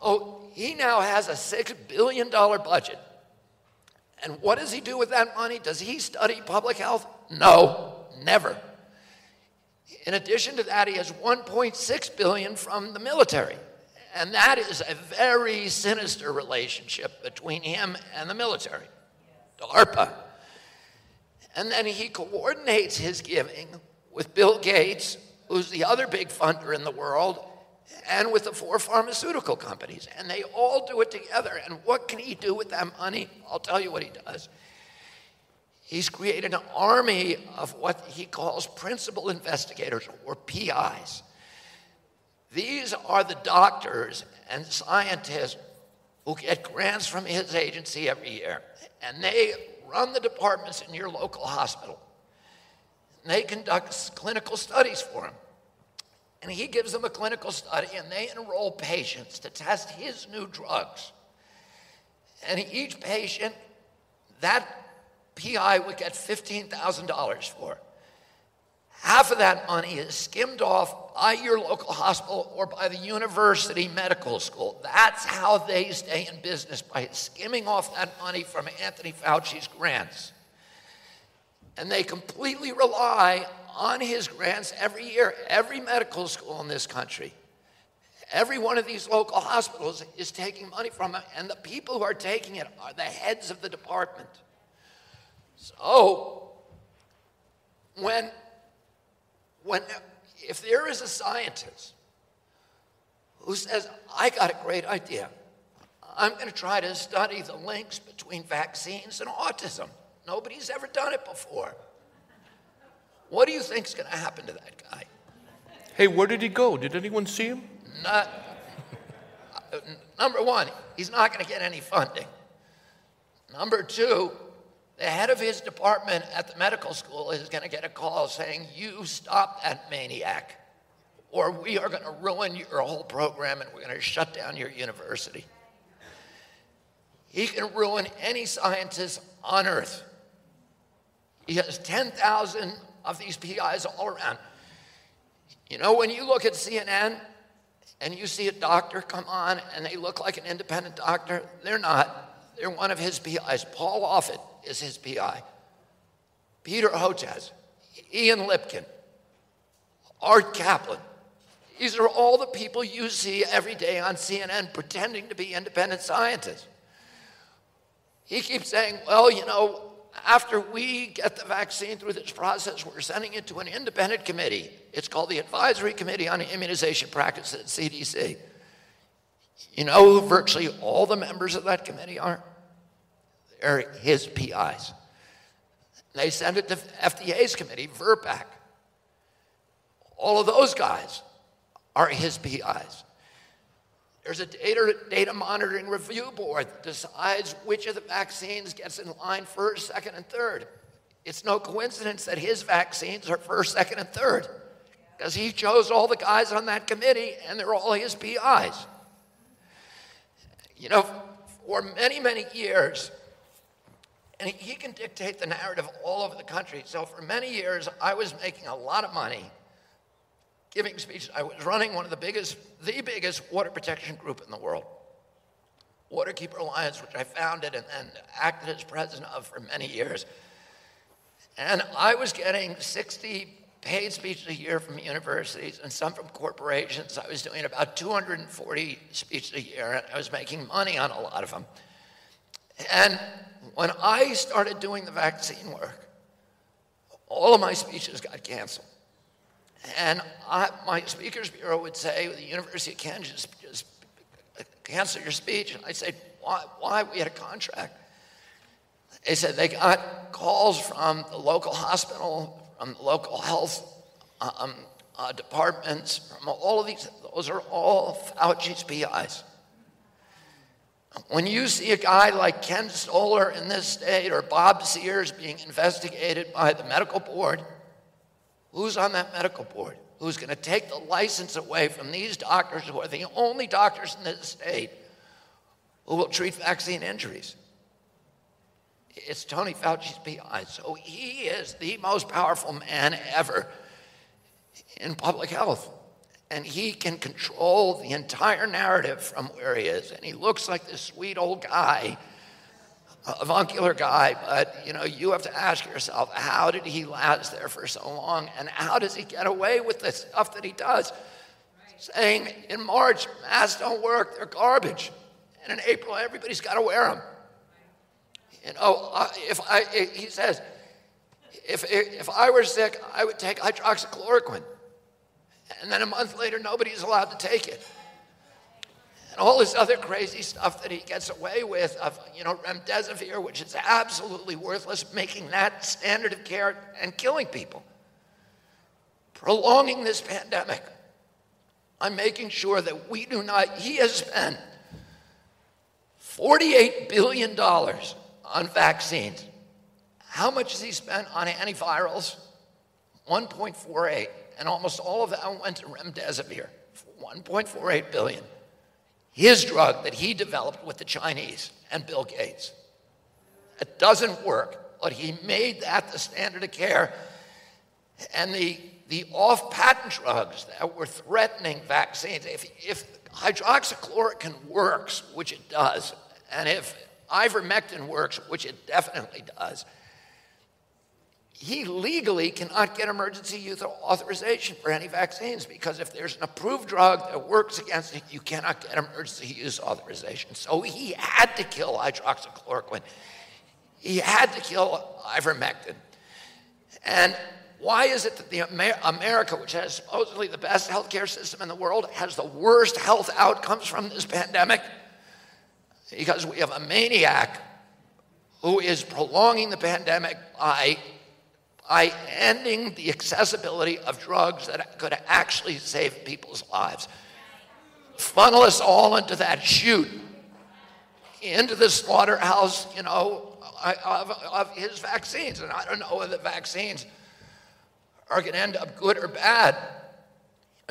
Speaker 3: Oh, he now has a $6 billion budget. And what does he do with that money? Does he study public health? No, never. In addition to that, he has 1.6 billion from the military. And that is a very sinister relationship between him and the military. DARPA. And then he coordinates his giving with Bill Gates, who's the other big funder in the world, and with the four pharmaceutical companies. And they all do it together. And what can he do with that money? I'll tell you what he does. He's created an army of what he calls principal investigators, or PIs. These are the doctors and scientists who get grants from his agency every year. And they run the departments in your local hospital. And they conduct clinical studies for him. And he gives them a clinical study, and they enroll patients to test his new drugs. And each patient, that PI would get $15,000 for. Half of that money is skimmed off by your local hospital or by the university medical school. That's how they stay in business, by skimming off that money from Anthony Fauci's grants. And they completely rely on his grants every year. Every medical school in this country, every one of these local hospitals is taking money from him, and the people who are taking it are the heads of the department. So, when, when, if there is a scientist who says, I got a great idea, I'm going to try to study the links between vaccines and autism. Nobody's ever done it before. What do you think is going to happen to that guy?
Speaker 1: Hey, where did he go? Did anyone see him?
Speaker 3: Not, uh, number one, he's not going to get any funding. Number two, the head of his department at the medical school is going to get a call saying, You stop that maniac, or we are going to ruin your whole program and we're going to shut down your university. He can ruin any scientist on earth. He has 10,000 of these PIs all around. You know, when you look at CNN and you see a doctor come on and they look like an independent doctor, they're not. They're one of his PIs. Paul Offit is his PI. Peter Hotez, Ian Lipkin, Art Caplan. These are all the people you see every day on CNN pretending to be independent scientists. He keeps saying, well, you know, after we get the vaccine through this process, we're sending it to an independent committee. It's called the Advisory Committee on Immunization Practice at CDC. You know who virtually all the members of that committee are? They're his PIs. They send it to FDA's committee, VRBPAC. All of those guys are his PIs. There's a data, data monitoring review board that decides which of the vaccines gets in line first, second, and third. It's no coincidence that his vaccines are first, second, and third because he chose all the guys on that committee and they're all his PIs. You know, for many, many years, and he can dictate the narrative all over the country. So for many years, I was making a lot of money giving speeches. I was running one of the biggest, the biggest water protection group in the world, Waterkeeper Alliance, which I founded and then acted as president of for many years. And I was getting 60 paid speeches a year from universities and some from corporations. I was doing about 240 speeches a year, and I was making money on a lot of them. And when I started doing the vaccine work, all of my speeches got canceled. And I, my speakers bureau would say, the University of Kansas, just, just cancel your speech. And I said, why? why? We had a contract. They said they got calls from the local hospital, from the local health um, uh, departments, from all of these. Those are all Fauci's PIs. When you see a guy like Ken Stoller in this state or Bob Sears being investigated by the medical board, Who's on that medical board? Who's going to take the license away from these doctors who are the only doctors in this state who will treat vaccine injuries? It's Tony Fauci's PI. So he is the most powerful man ever in public health. And he can control the entire narrative from where he is. And he looks like this sweet old guy avuncular guy, but you know, you have to ask yourself, how did he last there for so long? And how does he get away with the stuff that he does? Saying in March, masks don't work, they're garbage. And in April, everybody's got to wear them. You know, if I, he says, if, if I were sick, I would take hydroxychloroquine. And then a month later, nobody's allowed to take it and all this other crazy stuff that he gets away with of, you know, remdesivir, which is absolutely worthless, making that standard of care and killing people. Prolonging this pandemic. I'm making sure that we do not, he has spent $48 billion on vaccines. How much has he spent on antivirals? 1.48, and almost all of that went to remdesivir. 1.48 billion his drug that he developed with the Chinese and Bill Gates. It doesn't work, but he made that the standard of care. And the, the off patent drugs that were threatening vaccines, if, if hydroxychloroquine works, which it does, and if ivermectin works, which it definitely does, he legally cannot get emergency use authorization for any vaccines because if there's an approved drug that works against it, you cannot get emergency use authorization. So he had to kill hydroxychloroquine. He had to kill ivermectin. And why is it that the Amer- America, which has supposedly the best healthcare system in the world, has the worst health outcomes from this pandemic? Because we have a maniac who is prolonging the pandemic by by ending the accessibility of drugs that could actually save people's lives. Funnel us all into that chute, into the slaughterhouse, you know, of, of his vaccines. And I don't know whether the vaccines are going to end up good or bad.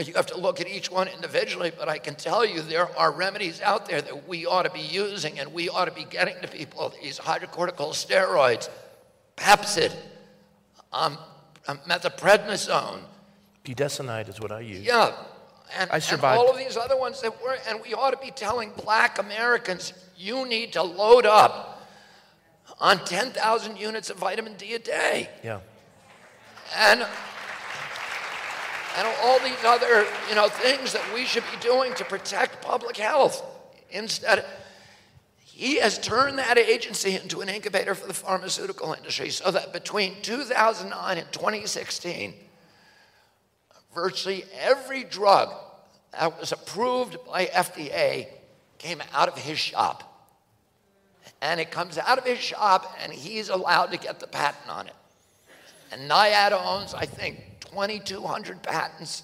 Speaker 3: You have to look at each one individually, but I can tell you there are remedies out there that we ought to be using and we ought to be getting to people these hydrocortical steroids, Pepcid, um, um, methylprednisone.
Speaker 1: Budesonide is what I use.
Speaker 3: Yeah. And,
Speaker 1: I survived.
Speaker 3: and all of these other ones that were, and we ought to be telling black Americans, you need to load up on 10,000 units of vitamin D a day.
Speaker 1: Yeah.
Speaker 3: And, and all these other, you know, things that we should be doing to protect public health. Instead, he has turned that agency into an incubator for the pharmaceutical industry so that between 2009 and 2016, virtually every drug that was approved by FDA came out of his shop. And it comes out of his shop, and he's allowed to get the patent on it. And NIAID owns, I think, 2,200 patents.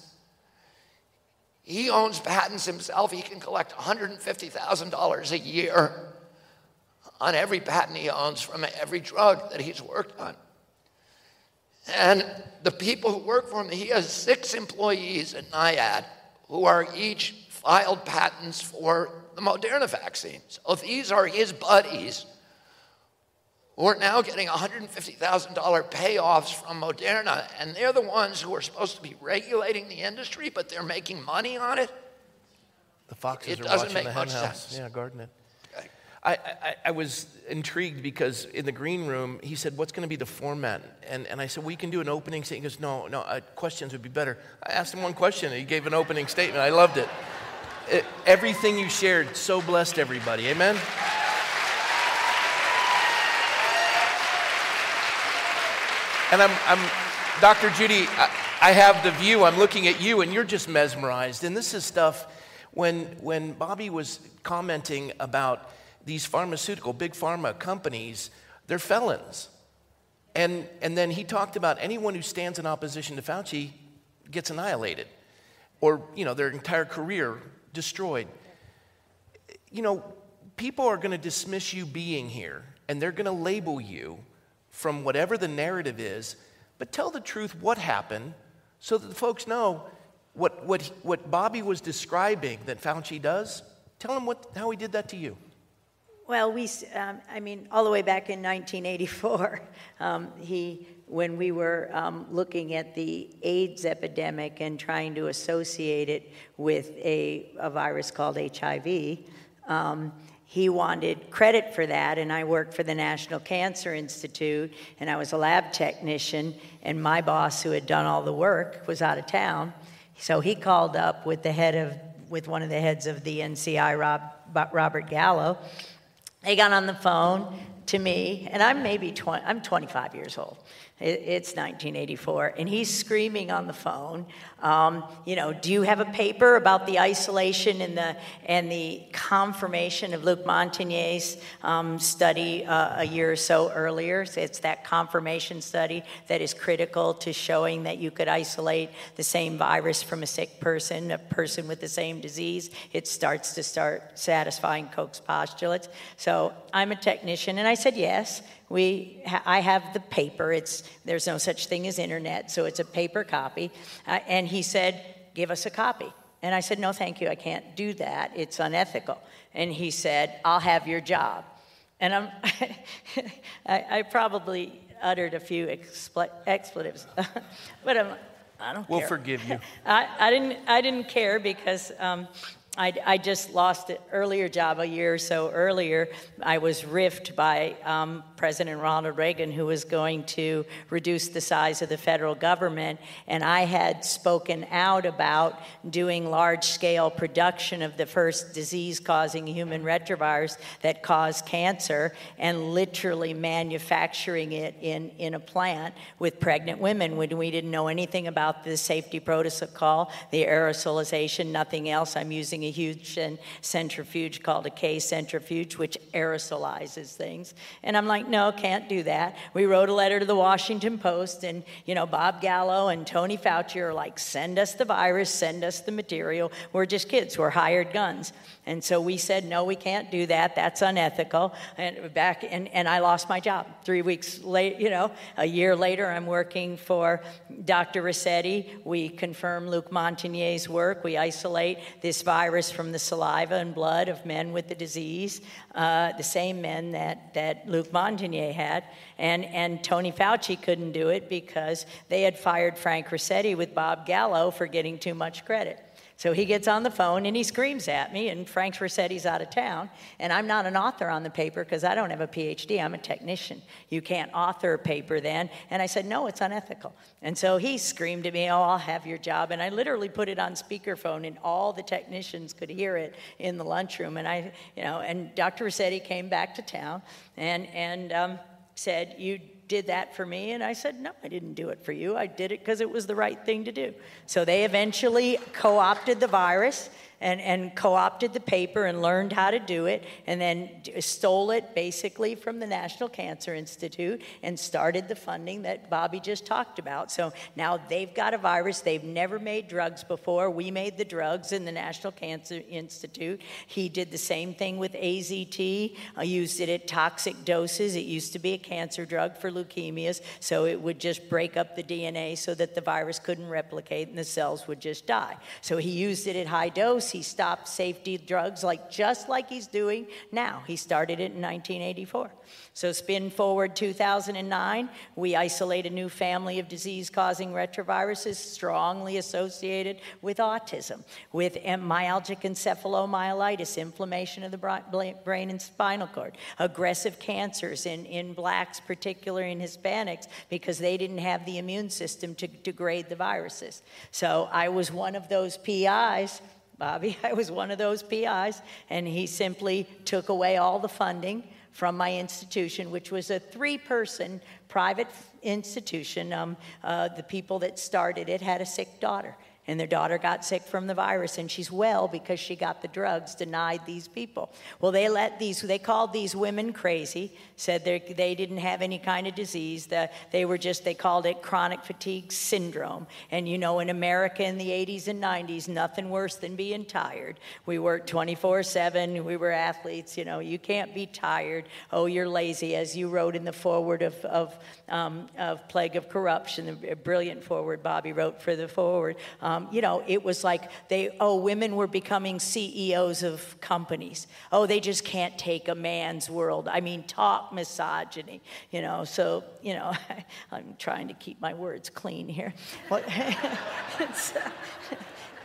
Speaker 3: He owns patents himself. He can collect $150,000 a year on every patent he owns from every drug that he's worked on. And the people who work for him, he has six employees at NIAID who are each filed patents for the Moderna vaccine. So these are his buddies who are now getting $150,000 payoffs from Moderna, and they're the ones who are supposed to be regulating the industry, but they're making money on it.
Speaker 1: The foxes
Speaker 3: It
Speaker 1: are
Speaker 3: doesn't
Speaker 1: watching
Speaker 3: make
Speaker 1: the
Speaker 3: much
Speaker 1: hen house.
Speaker 3: sense.
Speaker 1: Yeah, guarding it. I, I, I was intrigued because in the green room, he said, What's going to be the format? And, and I said, We can do an opening statement. He goes, No, no, uh, questions would be better. I asked him one question, and he gave an opening statement. I loved it. it everything you shared so blessed everybody. Amen? And I'm, I'm Dr. Judy, I, I have the view, I'm looking at you, and you're just mesmerized. And this is stuff when, when Bobby was commenting about these pharmaceutical, big pharma companies, they're felons. And, and then he talked about anyone who stands in opposition to Fauci gets annihilated or, you know, their entire career destroyed. You know, people are going to dismiss you being here and they're going to label you from whatever the narrative is, but tell the truth what happened so that the folks know what, what, what Bobby was describing that Fauci does. Tell them what, how he did that to you.
Speaker 2: Well, we, um, I mean, all the way back in 1984, um, he, when we were um, looking at the AIDS epidemic and trying to associate it with a, a virus called HIV, um, he wanted credit for that, and I worked for the National Cancer Institute, and I was a lab technician, and my boss, who had done all the work, was out of town. So he called up with the head of, with one of the heads of the NCI, Rob, Robert Gallo, they got on the phone to me, and I'm maybe 20, I'm 25 years old. It, it's 1984, and he's screaming on the phone, um, you know, do you have a paper about the isolation and the, and the confirmation of Luc Montagnier's um, study uh, a year or so earlier? So it's that confirmation study that is critical to showing that you could isolate the same virus from a sick person, a person with the same disease. It starts to start satisfying Koch's postulates. So I'm a technician, and I said yes. We, I have the paper. It's there's no such thing as internet, so it's a paper copy. Uh, and he said, "Give us a copy." And I said, "No, thank you. I can't do that. It's unethical." And he said, "I'll have your job." And I'm, I, I probably uttered a few expl- expletives, but um, I don't
Speaker 1: We'll
Speaker 2: care.
Speaker 1: forgive you.
Speaker 2: I, I didn't. I didn't care because um, I, I just lost an earlier job a year or so earlier. I was riffed by um, President Ronald Reagan, who was going to reduce the size of the federal government, and I had spoken out about doing large-scale production of the first disease-causing human retrovirus that caused cancer, and literally manufacturing it in, in a plant with pregnant women when we didn't know anything about the safety protocol, the aerosolization, nothing else. I'm using a huge centrifuge called a K centrifuge, which aerosolizes things. And I'm like, no, can't do that. We wrote a letter to the Washington Post, and you know, Bob Gallo and Tony Fauci are like, send us the virus, send us the material. We're just kids, we're hired guns. And so we said, no, we can't do that. That's unethical. And back, and, and I lost my job three weeks late. You know, a year later, I'm working for Dr. Ruscetti. We confirm Luc Montagnier's work. We isolate this virus from the saliva and blood of men with the disease, uh, the same men that that Luc Montagnier had. And and Tony Fauci couldn't do it because they had fired Frank Ruscetti with Bob Gallo for getting too much credit. So he gets on the phone and he screams at me, and Frank Ruscetti's out of town. And I'm not an author on the paper because I don't have a PhD. I'm a technician. You can't author a paper then. And I said, No, it's unethical. And so he screamed at me, Oh, I'll have your job. And I literally put it on speakerphone, and all the technicians could hear it in the lunchroom. And I, you know, and Dr. Ruscetti came back to town and, and um, said, You did that for me? And I said, No, I didn't do it for you. I did it because it was the right thing to do. So they eventually co opted the virus and, and co opted the paper and learned how to do it, and then stole it basically from the National Cancer Institute and started the funding that Bobby just talked about. So now they've got a virus. They've never made drugs before. We made the drugs in the National Cancer Institute. He did the same thing with AZT, I uh, used it at toxic doses. It used to be a cancer drug for leukemias, so it would just break up the DNA so that the virus couldn't replicate and the cells would just die. So he used it at high He stopped safety drugs like just like he's doing now. He started it in 1984. So spin forward 2009, we isolate a new family of disease-causing retroviruses strongly associated with autism, with myalgic encephalomyelitis, inflammation of the brain and spinal cord, aggressive cancers in, in blacks, particularly in Hispanics, because they didn't have the immune system to degrade the viruses. So I was one of those PIs Bobby, I was one of those PIs, and he simply took away all the funding from my institution, which was a three person private institution. Um, uh, the people that started it had a sick daughter and their daughter got sick from the virus and she's well because she got the drugs denied these people. Well they let these they called these women crazy said they didn't have any kind of disease that they were just they called it chronic fatigue syndrome. And you know in america in the 80s and 90s nothing worse than being tired. We worked 24 7 we were athletes you know you can't be tired. Oh you're lazy as you wrote in the foreword of, of, um, of plague of corruption a brilliant foreword bobby wrote for the foreword. Um, um, you know, it was like they, oh, women were becoming CEOs of companies. Oh, they just can't take a man's world. I mean, talk misogyny, you know. So, you know, I'm trying to keep my words clean here.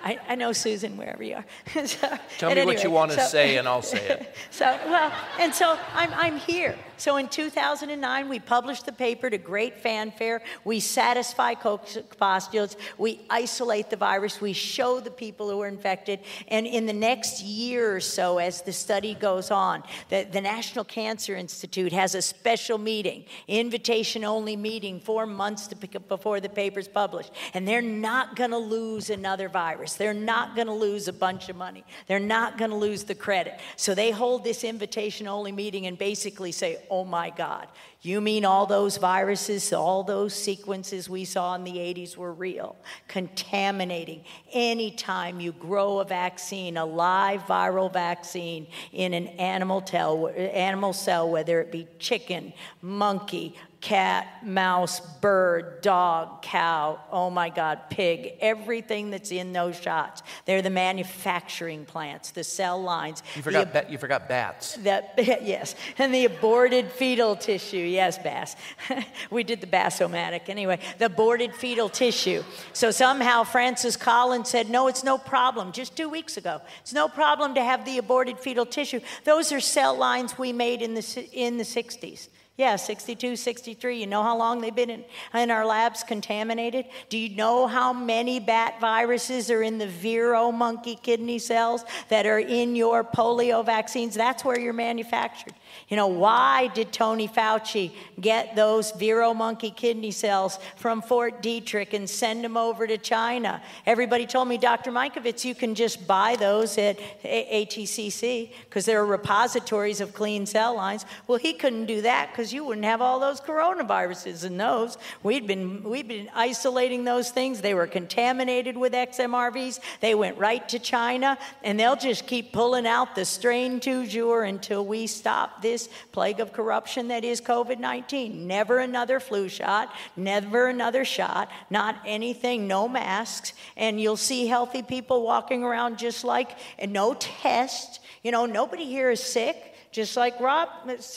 Speaker 2: I, I, know Susan wherever you are.
Speaker 1: so, Tell me anyway, what you want to so, say, and I'll say it.
Speaker 2: So well, and so I'm I'm here. So in 2009, we published the paper to great fanfare. We satisfy postulates. We isolate the virus. We show the people who are infected. And in the next year or so, as the study goes on, the, the National Cancer Institute has a special meeting, invitation only meeting, four months before the paper's published. And they're not going to lose another virus. They're not going to lose a bunch of money. They're not going to lose the credit. So they hold this invitation only meeting and basically say, oh my God, you mean all those viruses, all those sequences we saw in the 80s were real? Contaminating. Anytime you grow a vaccine, a live viral vaccine in an animal, tell, animal cell, whether it be chicken, monkey, cat, mouse, bird, dog, cow, oh my God, pig, everything that's in those shots. They're the manufacturing plants, the cell lines.
Speaker 1: You forgot, the, ba- you forgot bats.
Speaker 2: That, yes, and the aborted fetal tissue. Yes, Bass. we did the Bassomatic. Anyway, the aborted fetal tissue. So somehow Francis Collins said, no, it's no problem, just two weeks ago. It's no problem to have the aborted fetal tissue. Those are cell lines we made in the, in the 60s. Yeah, 62, 63. You know how long they've been in, in, our labs contaminated? Do you know how many bat viruses are in the Vero monkey kidney cells that are in your polio vaccines? That's where you're manufactured. You know, why did Tony Fauci get those Vero monkey kidney cells from Fort Detrick and send them over to China? Everybody told me, Dr. Mikovits, you can just buy those at ATCC because there are repositories of clean cell lines. Well, he couldn't do that because you wouldn't have all those coronaviruses in those. We'd been, we'd been isolating those things. They were contaminated with XMRVs. They went right to China, and they'll just keep pulling out the strain du jour until we stop this plague of corruption that is COVID 19. Never another flu shot, never another shot, not anything, no masks. And you'll see healthy people walking around just like, and no test. You know, nobody here is sick just like Rob,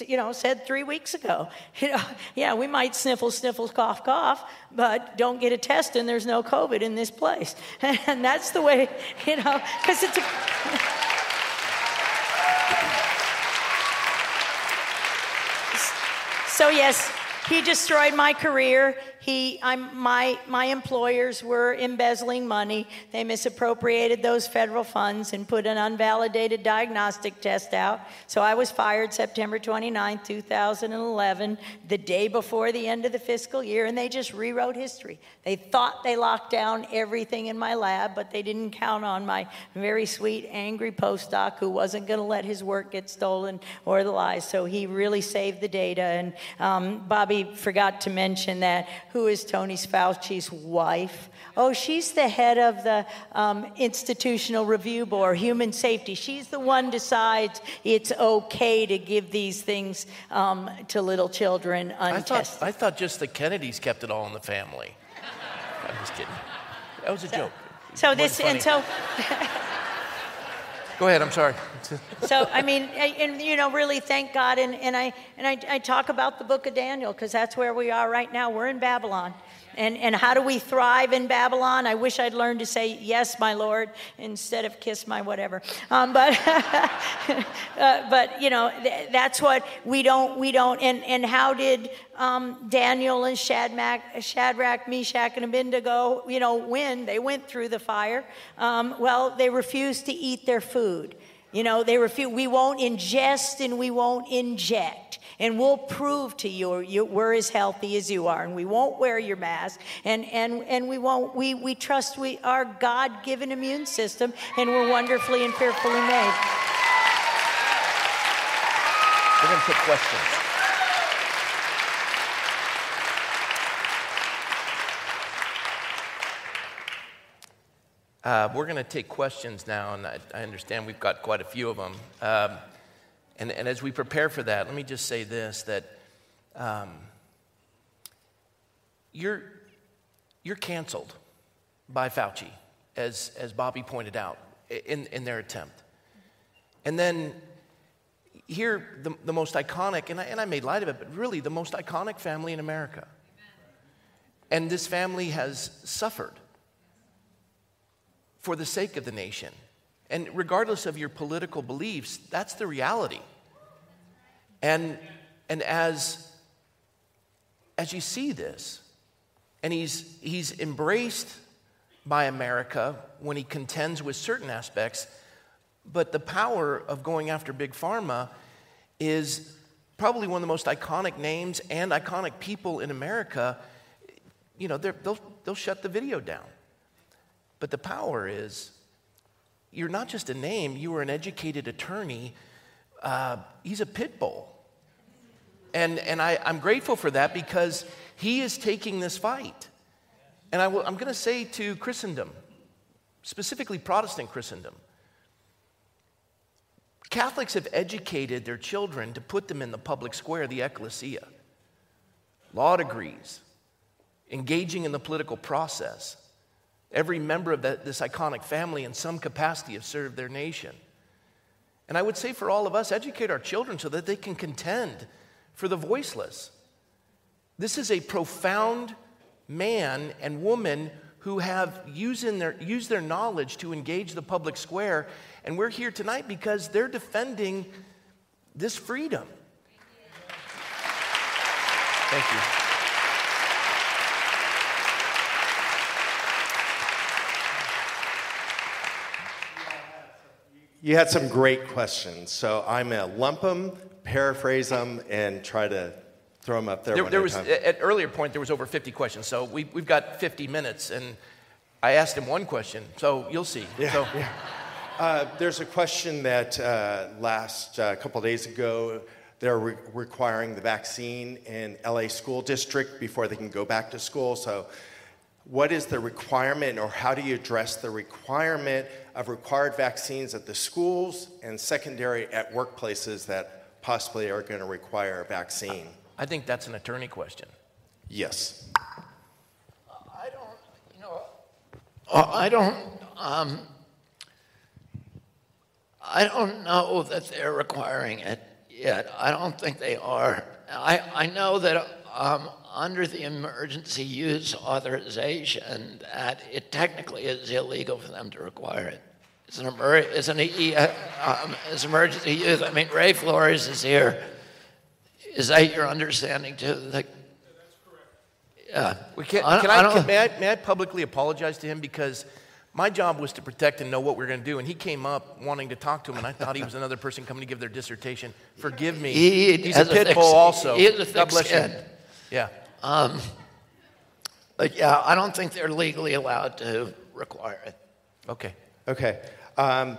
Speaker 2: you know, said three weeks ago. You know, yeah, we might sniffle, sniffle, cough, cough, but don't get a test and there's no COVID in this place. And that's the way, you know, because it's a. So, yes, he destroyed my career. He, I'm, my, my employers were embezzling money. They misappropriated those federal funds and put an unvalidated diagnostic test out. So I was fired September 29, 2011, the day before the end of the fiscal year, and they just rewrote history. They thought they locked down everything in my lab, but they didn't count on my very sweet, angry postdoc who wasn't going to let his work get stolen or the lies. So he really saved the data. And um, Bobby forgot to mention that who is Tony Fauci's wife. Oh, she's the head of the um, Institutional Review Board, Human Safety. She's the one decides it's okay to give these things um, to little children untested.
Speaker 1: I thought, I thought just the Kennedys kept it all in the family. I'm just kidding. That was a
Speaker 2: so,
Speaker 1: joke.
Speaker 2: So this and so.
Speaker 1: Go ahead. I'm sorry.
Speaker 2: so I mean, I, and you know, really thank God, and, and I and I, I talk about the Book of Daniel because that's where we are right now. We're in Babylon, and, and how do we thrive in Babylon? I wish I'd learned to say, Yes, my Lord, instead of kiss my whatever. Um, but, uh, but, you know, th- that's what we don't, we don't. And, and how did um, Daniel and Shadrach, Shadrach, Meshach, and Abednego, you know, win? They went through the fire. Um, well, they refused to eat their food. You know, they refuse, we won't ingest and we won't inject. And we'll prove to you, we're as healthy as you are. And we won't wear your mask. And, and, and we won't, we, we trust we, our God given immune system and we're wonderfully and fearfully made.
Speaker 1: We're going to take questions. Uh, we're going to take questions now, and I, I, understand we've got quite a few of them. Um, and, and, as we prepare for that, let me just say this that um, you're, you're canceled by Fauci, as, as Bobby pointed out, in, in their attempt. And then here, the, the most iconic, and I, and I made light of it, but really the most iconic family in America. And this family has suffered for the sake of the nation. And regardless of your political beliefs, that's the reality. And, and as, as you see this, and he's, he's embraced by America when he contends with certain aspects, but the power of going after Big Pharma is probably one of the most iconic names and iconic people in America. You know, they'll, they'll shut the video down. But the power is you're not just a name, you are an educated attorney. Uh, he's a pit bull. And, and I, I'm grateful for that because he is taking this fight. And I will, I'm going to say to Christendom, specifically Protestant Christendom, Catholics have educated their children to put them in the public square, the ecclesia. law degrees, engaging in the political process. Every member of that, this iconic family, in some capacity, have served their nation. And I would say for all of us, educate our children so that they can contend for the voiceless. This is a profound man and woman who have used, their, used their knowledge to engage the public square. And we're here tonight because they're defending this freedom. Thank you.
Speaker 4: You had some great questions, so I'm going to lump them, paraphrase them, and try to throw them up there.
Speaker 1: There,
Speaker 4: one
Speaker 1: there
Speaker 4: at
Speaker 1: was
Speaker 4: time.
Speaker 1: at earlier point there was over 50 questions, so we, we've got 50 minutes, and I asked him one question, so you'll see.
Speaker 4: Yeah,
Speaker 1: so,
Speaker 4: yeah. Uh, there's a question that uh, last uh, couple days ago they're re- requiring the vaccine in LA school district before they can go back to school. So, what is the requirement, or how do you address the requirement of required vaccines at the schools and secondary at workplaces that possibly are going to require a vaccine?
Speaker 1: I think that's an attorney question.
Speaker 4: Yes.
Speaker 3: I don't, you know, uh, I don't, um, I don't know that they're requiring it yet. I don't think they are. I, I know that um, under the emergency use authorization, that it technically is illegal for them to require it. It's an, emer- it's an e- uh, um, it's emergency use. I mean, Ray Flores is here. Is that your understanding too? That, yeah.
Speaker 1: We can,
Speaker 3: I-
Speaker 1: can
Speaker 3: I
Speaker 1: I,
Speaker 3: don't-
Speaker 1: can- may, I, may I publicly apologize to him because my job was to protect and know what we are going to do, and he came up wanting to talk to him, and I thought he was another person coming to give their dissertation. Forgive me.
Speaker 3: He
Speaker 1: He's a
Speaker 3: a
Speaker 1: pit
Speaker 3: thick
Speaker 1: bull also.
Speaker 3: He has a
Speaker 1: God
Speaker 3: thick
Speaker 1: bless
Speaker 3: skin.
Speaker 1: you. Yeah.
Speaker 3: But yeah, I don't think they're legally allowed to require it.
Speaker 1: Okay.
Speaker 4: Okay. Um,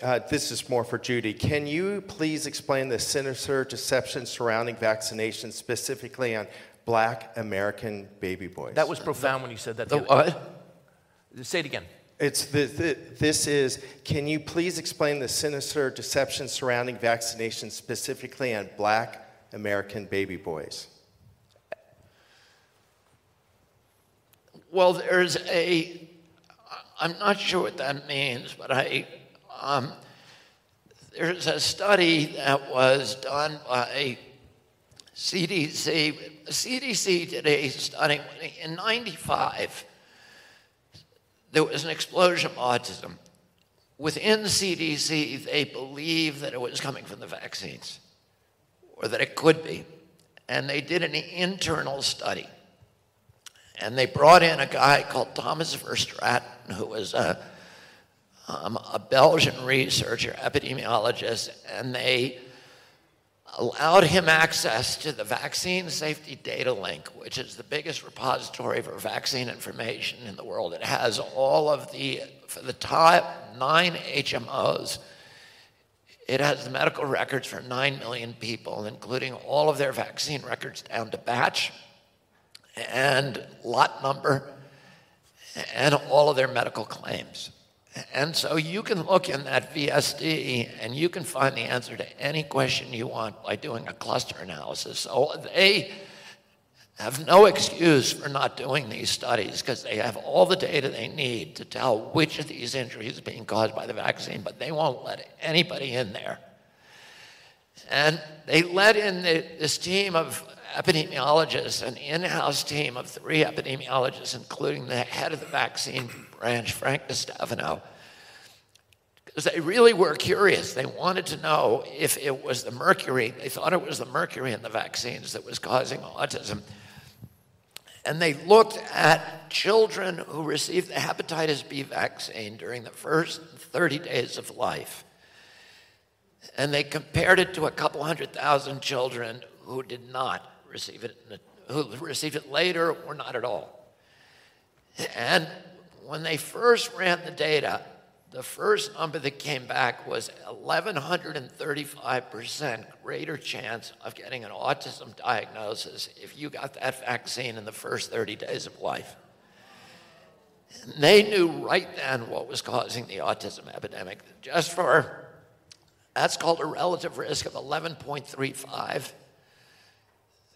Speaker 4: uh, this is more for Judy. Can you please explain the sinister deception surrounding vaccination, specifically on black American baby boys?
Speaker 1: That was profound when you said that.
Speaker 3: The
Speaker 1: the other-
Speaker 3: what?
Speaker 1: Say it again.
Speaker 4: It's the, the, this is, can you please explain the sinister deception surrounding vaccination, specifically on black American baby boys?
Speaker 3: Well, there's a, I'm not sure what that means, but I, um, there's a study that was done by CDC. CDC did a study in 95. There was an explosion of autism. Within CDC, they believed that it was coming from the vaccines, or that it could be. And they did an internal study. And they brought in a guy called Thomas Verstraeten, who was a, um, a Belgian researcher, epidemiologist, and they allowed him access to the Vaccine Safety Data Link, which is the biggest repository for vaccine information in the world. It has all of the, for the top nine HMOs, it has the medical records for 9 million people, including all of their vaccine records down to batch and lot number and all of their medical claims. And so you can look in that VSD and you can find the answer to any question you want by doing a cluster analysis. So they have no excuse for not doing these studies because they have all the data they need to tell which of these injuries is being caused by the vaccine, but they won't let anybody in there. And they let in the, this team of epidemiologists, an in house team of three epidemiologists, including the head of the vaccine branch, Frank DeStefano, because they really were curious. They wanted to know if it was the mercury, they thought it was the mercury in the vaccines that was causing autism. And they looked at children who received the hepatitis B vaccine during the first 30 days of life and they compared it to a couple hundred thousand children who did not receive it, who received it later or not at all. And when they first ran the data, the first number that came back was 1,135% greater chance of getting an autism diagnosis if you got that vaccine in the first 30 days of life. And they knew right then what was causing the autism epidemic. Just for that's called a relative risk of 11.35.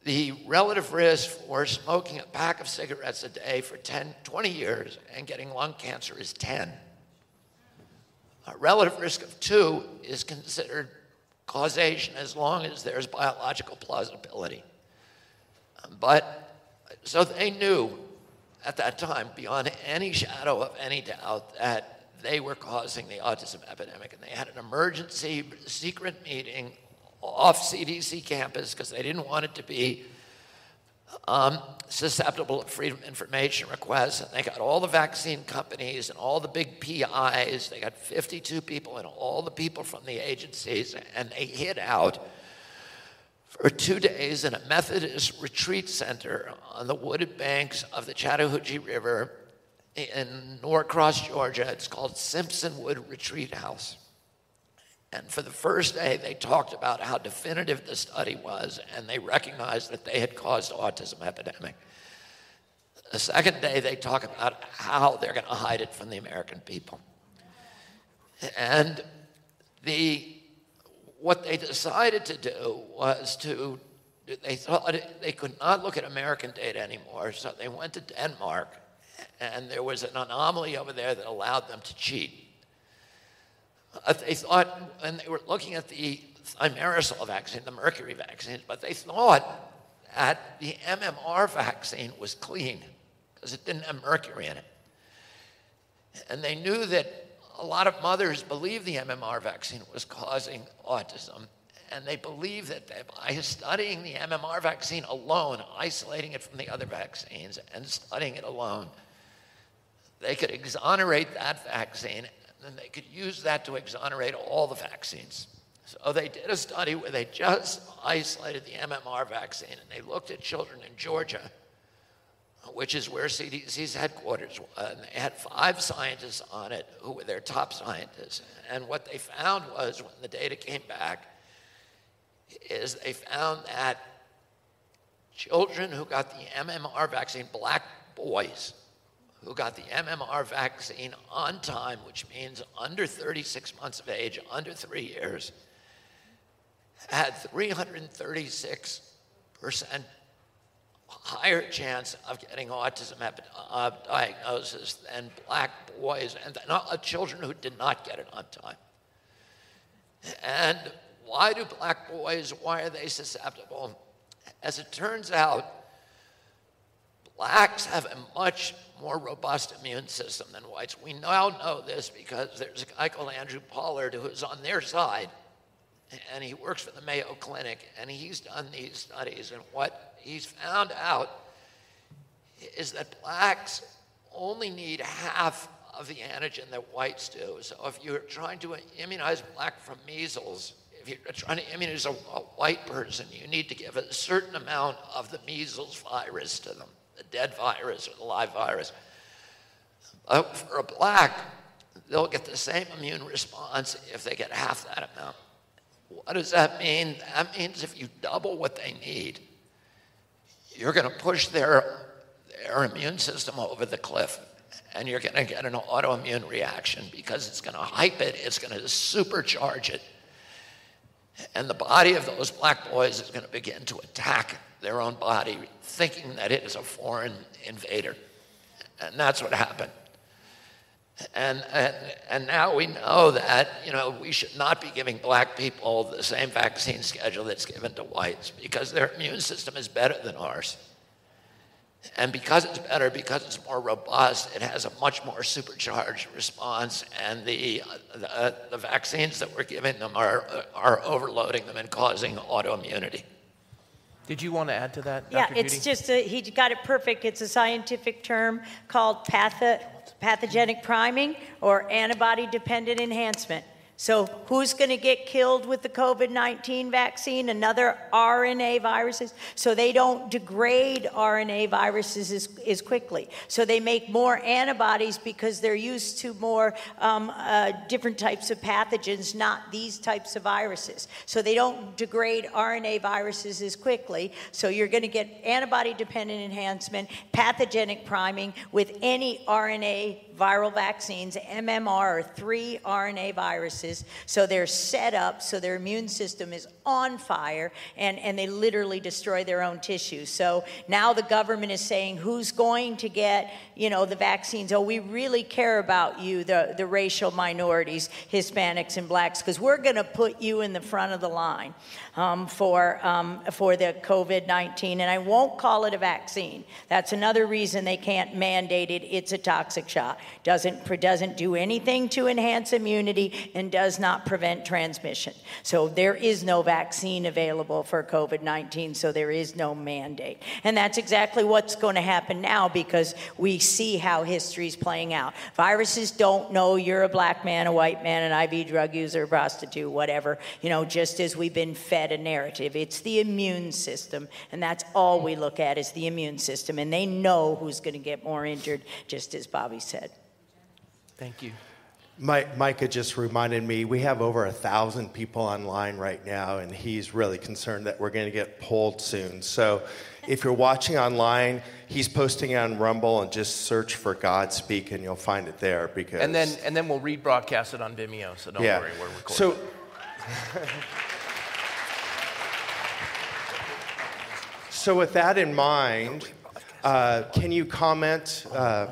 Speaker 3: the relative risk for smoking a pack of cigarettes a day for 10, 20 years and getting lung cancer is 10. A relative risk of two is considered causation as long as there's biological plausibility. Um, but so they knew at that time, beyond any shadow of any doubt, that they were causing the autism epidemic. And they had an emergency secret meeting off CDC campus because they didn't want it to be um, susceptible to freedom information requests. And they got all the vaccine companies and all the big PIs. They got 52 people and all the people from the agencies, and they hid out for two days in a Methodist retreat center on the wooded banks of the Chattahoochee River in Norcross, Georgia. It's called Simpsonwood Retreat House. And for the first day, they talked about how definitive the study was, and they recognized that they had caused autism epidemic. The second day, they talk about how they're going to hide it from the American people. And the, what they decided to do was to, they thought they could not look at American data anymore, so they went to Denmark, and there was an anomaly over there that allowed them to cheat. Uh, they thought, and they were looking at the thimerosal vaccine, the mercury vaccine, but they thought that the MMR vaccine was clean because it didn't have mercury in it. And they knew that a lot of mothers believed the MMR vaccine was causing autism. And they believed that by studying the MMR vaccine alone, isolating it from the other vaccines, and studying it alone, they could exonerate that vaccine and they could use that to exonerate all the vaccines. So they did a study where they just isolated the MMR vaccine and they looked at children in Georgia, which is where CDC's headquarters was. And they had five scientists on it who were their top scientists. And what they found was when the data came back, is they found that children who got the MMR vaccine, black boys, who got the MMR vaccine on time, which means under 36 months of age, under three years, had 336% higher chance of getting autism uh, diagnosis than black boys and uh, children who did not get it on time. And why do black boys, why are they susceptible? As it turns out, blacks have a much more robust immune system than whites. We now know this because there's a guy called Andrew Pollard who's on their side, and he works for the Mayo Clinic, and he's done these studies. And what he's found out is that blacks only need half of the antigen that whites do. So if you're trying to immunize black from measles, if you're trying to immunize a, a white person, you need to give a certain amount of the measles virus to them the dead virus or the live virus. Uh, for a black, they'll get the same immune response if they get half that amount. What does that mean? That means if you double what they need, you're going to push their, their immune system over the cliff and you're going to get an autoimmune reaction because it's going to hype it, it's going to supercharge it. And the body of those black boys is going to begin to attack their own body, thinking that it is a foreign invader. And that's what happened. And, and, and now we know that, you know, we should not be giving black people the same vaccine schedule that's given to whites because their immune system is better than ours. And because it's better, because it's more robust, it has a much more supercharged response. And the, the, the vaccines that we're giving them are, are overloading them and causing autoimmunity.
Speaker 1: Did you want to add to that?
Speaker 2: Yeah, it's
Speaker 1: Judy?
Speaker 2: just, a, he got it perfect. It's a scientific term called patho, pathogenic priming or antibody dependent enhancement. So, who's going to get killed with the COVID 19 vaccine? Another RNA viruses. So, they don't degrade RNA viruses as, as quickly. So, they make more antibodies because they're used to more um, uh, different types of pathogens, not these types of viruses. So, they don't degrade RNA viruses as quickly. So, you're going to get antibody dependent enhancement, pathogenic priming with any RNA viral vaccines. MMR are three RNA viruses, so they're set up so their immune system is on fire and, and they literally destroy their own tissues. So now the government is saying who's going to get, you know, the vaccines. Oh, we really care about you, the, the racial minorities, Hispanics and blacks, because we're going to put you in the front of the line um, for, um, for the COVID 19. And I won't call it a vaccine. That's another reason they can't mandate it. It's a toxic shot. Doesn't, doesn't do anything to enhance immunity and does not prevent transmission. So there is no vaccine available for COVID 19, so there is no mandate. And that's exactly what's going to happen now because we see how history is playing out. Viruses don't know you're a black man, a white man, an IV drug user, prostitute, whatever, you know, just as we've been fed a narrative. It's the immune system, and that's all we look at is the immune system. And they know who's going to get more injured, just as Bobby said.
Speaker 1: Thank you.
Speaker 4: Mike, Micah just reminded me we have over a thousand people online right now, and he's really concerned that we're going to get pulled soon. So, if you're watching online, he's posting on Rumble, and just search for Godspeak, and you'll find it there. Because
Speaker 1: And then and then we'll rebroadcast it on Vimeo, so don't
Speaker 4: yeah.
Speaker 1: worry, we're recording.
Speaker 4: So. So, with that in mind, uh, can you comment? Uh,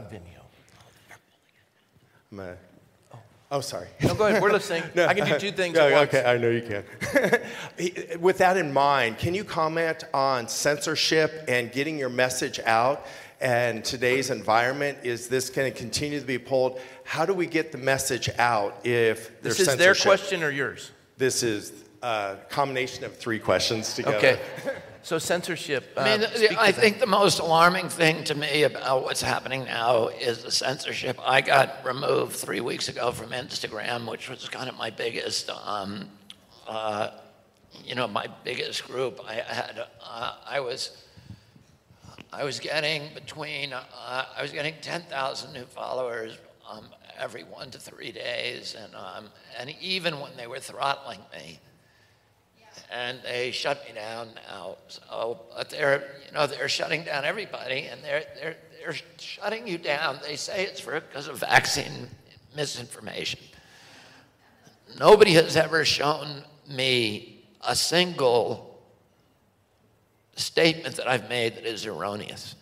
Speaker 4: A, oh. oh, sorry.
Speaker 1: no, go ahead. We're listening.
Speaker 4: No,
Speaker 1: I can do two things
Speaker 4: no,
Speaker 1: at once.
Speaker 4: Okay, I know you can. With that in mind, can you comment on censorship and getting your message out? And today's environment, is this going to continue to be pulled? How do we get the message out if there's
Speaker 1: This is
Speaker 4: censorship?
Speaker 1: their question or yours?
Speaker 4: This is a combination of three questions together.
Speaker 1: Okay. So censorship. Uh,
Speaker 3: I mean, I think the most alarming thing to me about what's happening now is the censorship. I got removed three weeks ago from Instagram, which was kind of my biggest, um, uh, you know, my biggest group. I had, uh, I was, I was getting between, uh, I was getting 10,000 new followers um, every one to three days, and um, and even when they were throttling me and they shut me down now. So, but they're, you know, they're shutting down everybody, and they're they're they're shutting you down. They say it's for because of vaccine misinformation. Nobody has ever shown me a single statement that I've made that is erroneous.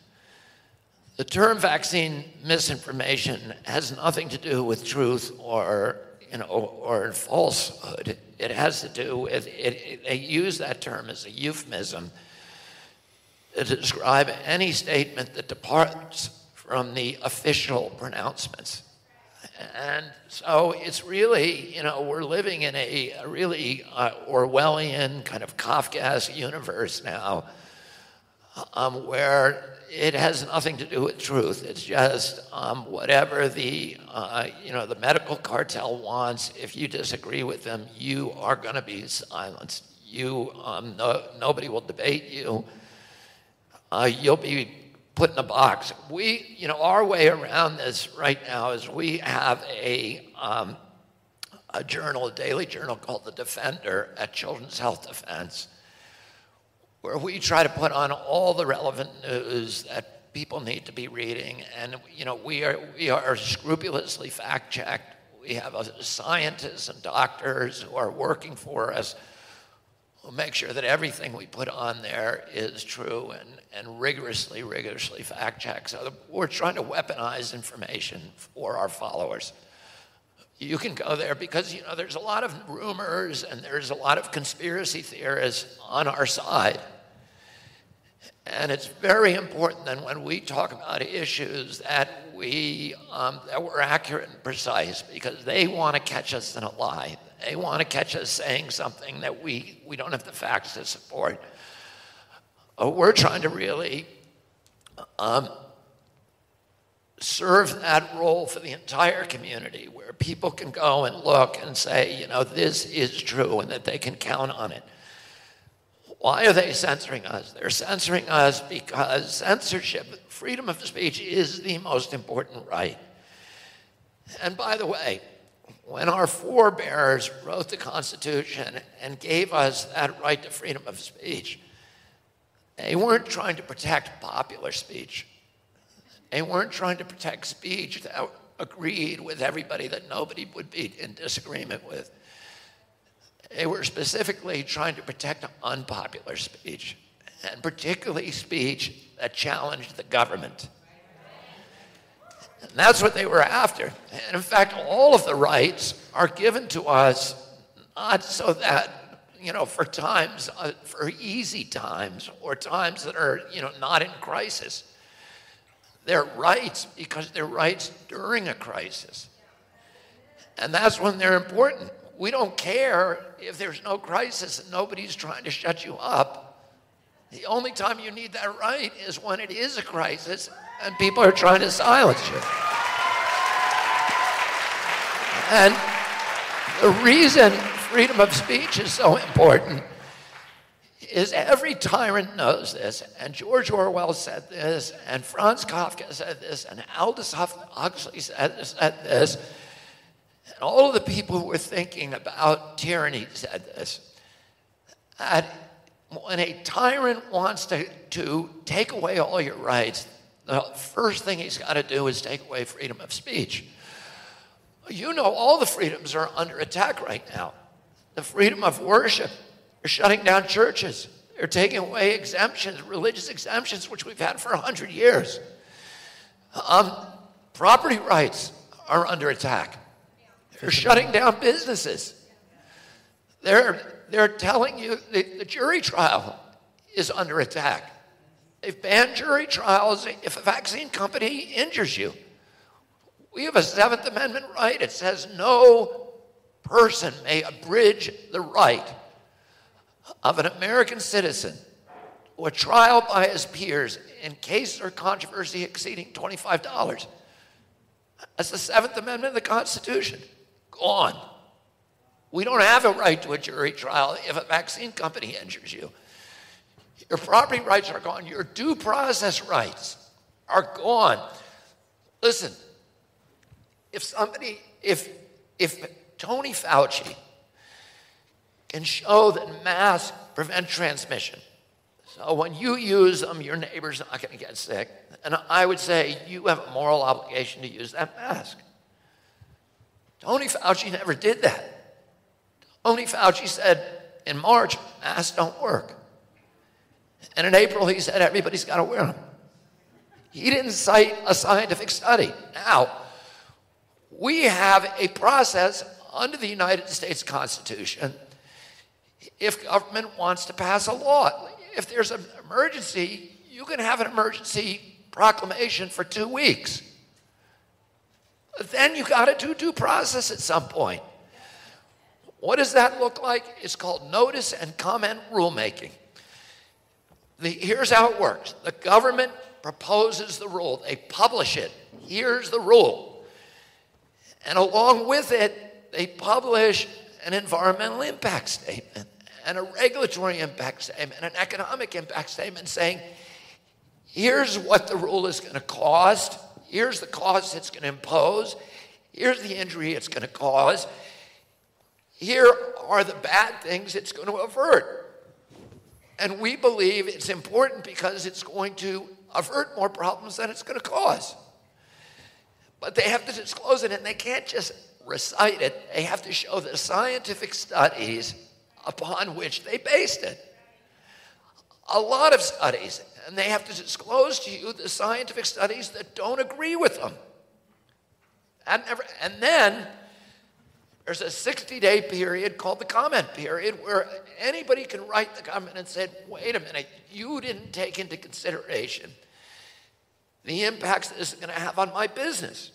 Speaker 3: The term vaccine misinformation has nothing to do with truth or you know or falsehood. It has to do with it, it, they use that term as a euphemism to describe any statement that departs from the official pronouncements. And so it's really, you know, we're living in a, really uh, Orwellian kind of Kafkaesque universe now, um, where it has nothing to do with truth. It's just um, whatever the, uh, you know, the medical cartel wants. If you disagree with them, you are going to be silenced. You, um, no, nobody will debate you. Uh, you'll be put in a box. We, you know, our way around this right now is we have a, um, a journal, a daily journal called The Defender at Children's Health Defense, where we try to put on all the relevant news that people need to be reading. And, you know, we are, we are scrupulously fact checked. We have scientists and doctors who are working for us who make sure that everything we put on there is true and, and rigorously, rigorously fact checked. So we're trying to weaponize information for our followers. You can go there because you know there's a lot of rumors and there's a lot of conspiracy theorists on our side. And it's very important that when we talk about issues that we um, that we're accurate and precise because they want to catch us in a lie. They want to catch us saying something that we, we don't have the facts to support. Uh, we're trying to really um, serve that role for the entire community where people can go and look and say, you know, this is true and that they can count on it. Why are they censoring us? They're censoring us because censorship, freedom of speech, is the most important right. And by the way, when our forebears wrote the Constitution and gave us that right to freedom of speech, they weren't trying to protect popular speech. They weren't trying to protect speech that agreed with everybody that nobody would be in disagreement with. They were specifically trying to protect unpopular speech, and particularly speech that challenged the government. And that's what they were after. And in fact, all of the rights are given to us not so that, you know, for times, uh, for easy times or times that are, you know, not in crisis. They're rights because they're rights during a crisis. And that's when they're important. We don't care if there's no crisis and nobody's trying to shut you up. The only time you need that right is when it is a crisis and people are trying to silence you. And the reason freedom of speech is so important is every tyrant knows this, and George Orwell said this, and Franz Kafka said this, and Aldous Huxley said, said this, and all of the people who were thinking about tyranny said this. That when a tyrant wants to, to take away all your rights, the first thing he's got to do is take away freedom of speech. You know, all the freedoms are under attack right now. The freedom of worship, they're shutting down churches, they're taking away exemptions, religious exemptions, which we've had for 100 years. Um, property rights are under attack. They're shutting down businesses. They're, they're telling you the, the jury trial is under attack. They've banned jury trials if a vaccine company injures you. We have a Seventh Amendment right. It says no person may abridge the right of an American citizen to a trial by his peers in case or controversy exceeding $25. That's the Seventh Amendment of the Constitution. Gone. We don't have a right to a jury trial if a vaccine company injures you. Your property rights are gone. Your due process rights are gone. Listen, if somebody, if, if Tony Fauci can show that masks prevent transmission, so when you use them, your neighbor's not going to get sick, and I would say you have a moral obligation to use that mask. Tony Fauci never did that. Tony Fauci said in March, masks don't work. And in April, he said everybody's got to wear them. He didn't cite a scientific study. Now, we have a process under the United States Constitution if government wants to pass a law. If there's an emergency, you can have an emergency proclamation for two weeks. Then you got to do due process at some point. What does that look like? It's called notice and comment rulemaking. The, here's how it works the government proposes the rule, they publish it. Here's the rule. And along with it, they publish an environmental impact statement and a regulatory impact statement and an economic impact statement saying, here's what the rule is going to cost, here's the cost it's going to impose, here's the injury it's going to cause, here are the bad things it's going to avert. And we believe it's important because it's going to avert more problems than it's going to cause. But they have to disclose it and they can't just recite it, they have to show the scientific studies upon which they based it. A lot of studies, and they have to disclose to you the scientific studies that don't agree with them. And, never, and then there's a 60 day period called the comment period where anybody can write the comment and say, wait a minute, you didn't take into consideration the impacts this is going to have on my business.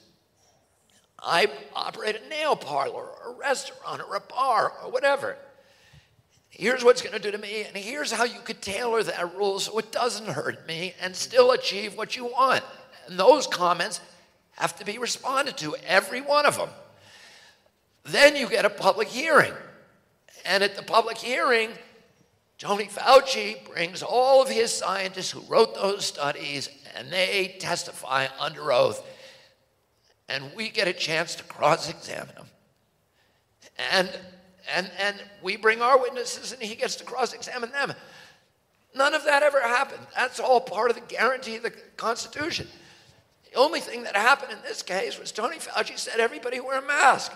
Speaker 3: I operate a nail parlor or a restaurant or a bar or whatever. Here's what's going to do to me, and here's how you could tailor that rule so it doesn't hurt me and still achieve what you want. And those comments have to be responded to, every one of them. Then you get a public hearing. And at the public hearing, Tony Fauci brings all of his scientists who wrote those studies and they testify under oath. And we get a chance to cross examine them. And, and, and we bring our witnesses and he gets to cross examine them. None of that ever happened. That's all part of the guarantee of the Constitution. The only thing that happened in this case was Tony Fauci said everybody wear a mask.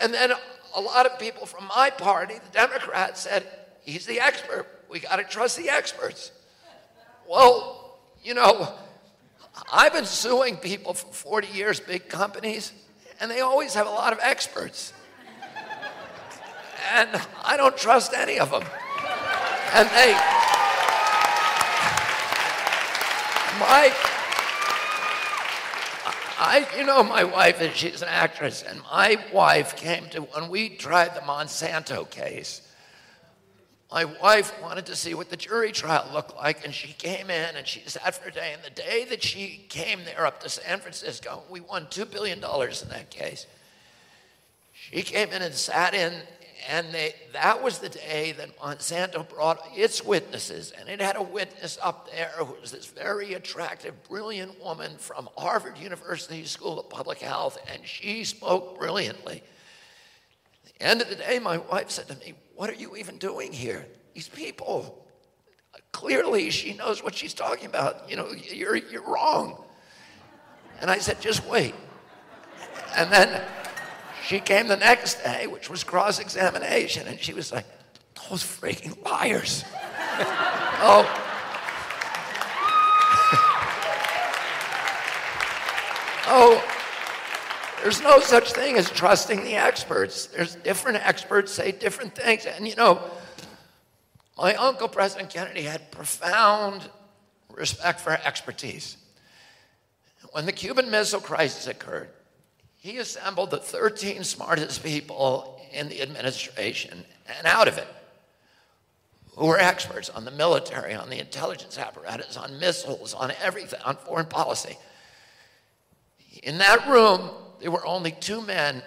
Speaker 3: And then a lot of people from my party, the Democrats, said, he's the expert. We got to trust the experts. Well, you know, I've been suing people for 40 years, big companies, and they always have a lot of experts. And I don't trust any of them. And they, my, I, you know, my wife, and she's an actress, and my wife came to, when we tried the Monsanto case, my wife wanted to see what the jury trial looked like, and she came in and she sat for a day. And the day that she came there up to San Francisco, we won $2 billion in that case. She came in and sat in, and they, that was the day that Monsanto brought its witnesses. And it had a witness up there who was this very attractive, brilliant woman from Harvard University School of Public Health, and she spoke brilliantly. At the end of the day, my wife said to me, What are you even doing here? These people, clearly she knows what she's talking about. You know, you're, you're wrong. And I said, Just wait. And then she came the next day, which was cross examination, and she was like, Those freaking liars. oh. oh, there's no such thing as trusting the experts. There's different experts say different things. And you know, my uncle, President Kennedy, had profound respect for expertise. When the Cuban Missile Crisis occurred, he assembled the 13 smartest people in the administration and out of it who were experts on the military, on the intelligence apparatus, on missiles, on everything, on foreign policy. In that room, there were only two men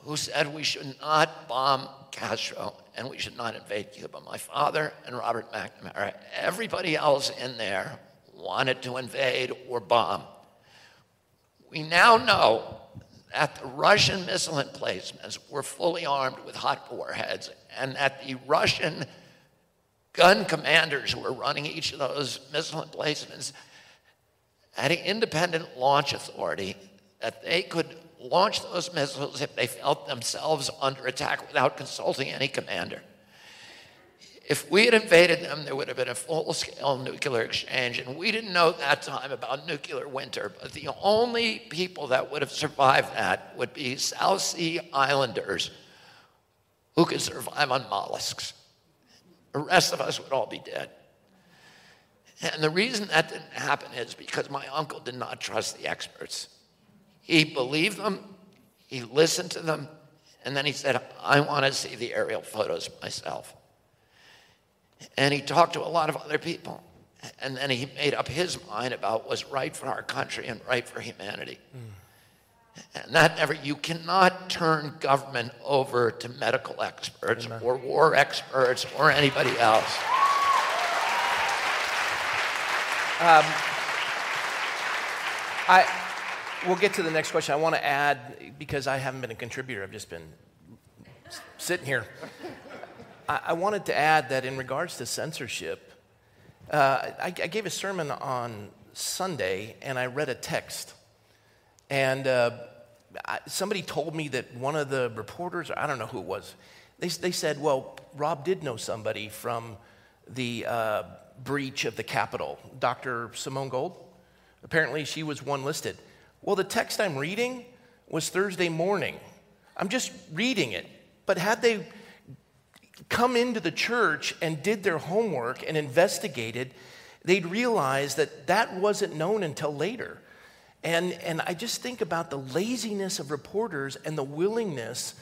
Speaker 3: who said we should not bomb Castro and we should not invade Cuba my father and Robert McNamara. Everybody else in there wanted to invade or bomb. We now know that the Russian missile emplacements were fully armed with hot warheads and that the Russian gun commanders who were running each of those missile emplacements had an independent launch authority that they could launch those missiles if they felt themselves under attack without consulting any commander. If we had invaded them, there would have been a full scale nuclear exchange. And we didn't know at that time about nuclear winter, but the only people that would have survived that would be South Sea Islanders who could survive on mollusks. The rest of us would all be dead. And the reason that didn't happen is because my uncle did not trust the experts. He believed them, he listened to them, and then he said, I want to see the aerial photos myself. And he talked to a lot of other people. And then he made up his mind about what's right for our country and right for humanity. Mm. And that never, you cannot turn government over to medical experts Amen. or war experts or anybody else. Um,
Speaker 1: I, we'll get to the next question. I want to add, because I haven't been a contributor, I've just been sitting here. I, wanted to add that in regards to censorship, uh, I, I, gave a sermon on Sunday and I read a text. And uh, I, somebody told me that one of the reporters, I don't know who it was, they, they said, well, Rob did know somebody from the uh, breach of the Capitol, Dr. Simone Gold. Apparently, she was one listed. Well, the text I'm reading was Thursday morning. I'm just reading it. But had they come into the church and did their homework and investigated, they'd realize that that wasn't known until later. And, and I just think about the laziness of reporters and the willingness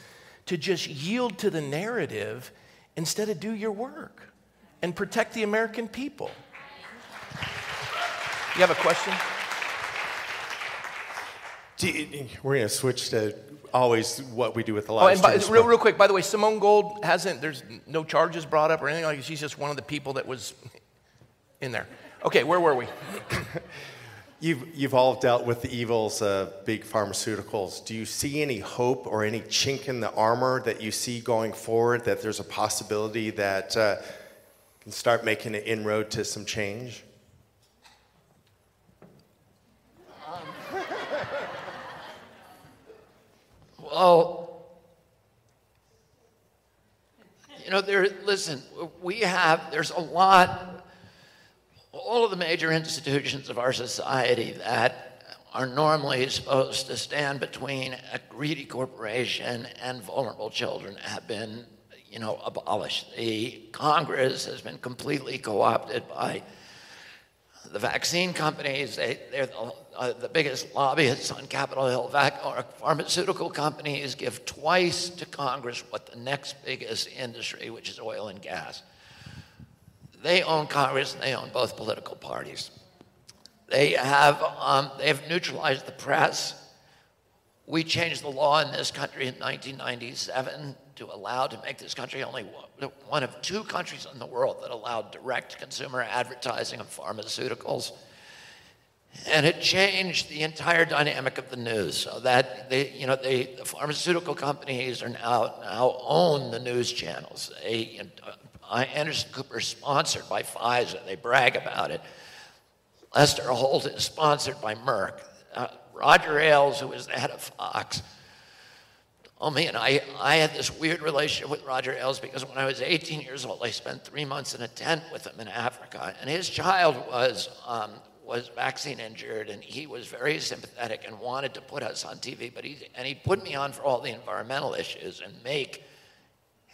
Speaker 1: to just yield to the narrative instead of do your work and protect the American people. You have a question?
Speaker 4: You, we're going to switch to always what we do with the live
Speaker 1: oh, and by, real, real quick, by the way, Simone Gold hasn't, there's no charges brought up or anything like that. She's just one of the people that was in there. Okay, where were we?
Speaker 4: you've, you've all dealt with the evils of big pharmaceuticals. Do you see any hope or any chink in the armor that you see going forward that there's a possibility that uh, can start making an inroad to some change?
Speaker 3: Well, you know, there, listen, we have, there's a lot, all of the major institutions of our society that are normally supposed to stand between a greedy corporation and vulnerable children have been, you know, abolished. The Congress has been completely co-opted by the vaccine companies, they, are the, uh, the, biggest lobbyists on Capitol Hill. Vac- pharmaceutical companies give twice to Congress what the next biggest industry, which is oil and gas. They own Congress and they own both political parties. They have, um, they have neutralized the press. We changed the law in this country in 1997 to allow to make this country only one of two countries in the world that allowed direct consumer advertising of pharmaceuticals. And it changed the entire dynamic of the news so that they, you know, they, the pharmaceutical companies are now, now own the news channels. They, uh, Anderson Cooper is sponsored by Pfizer. They brag about it. Lester Holt is sponsored by Merck. Uh, Roger Ailes, who was the head of Fox, Oh man, I, I had this weird relationship with Roger Ailes because when I was 18 years old, I spent three months in a tent with him in Africa. And his child was, um, was vaccine injured and he was very sympathetic and wanted to put us on TV. But he, and he put me on for all the environmental issues and make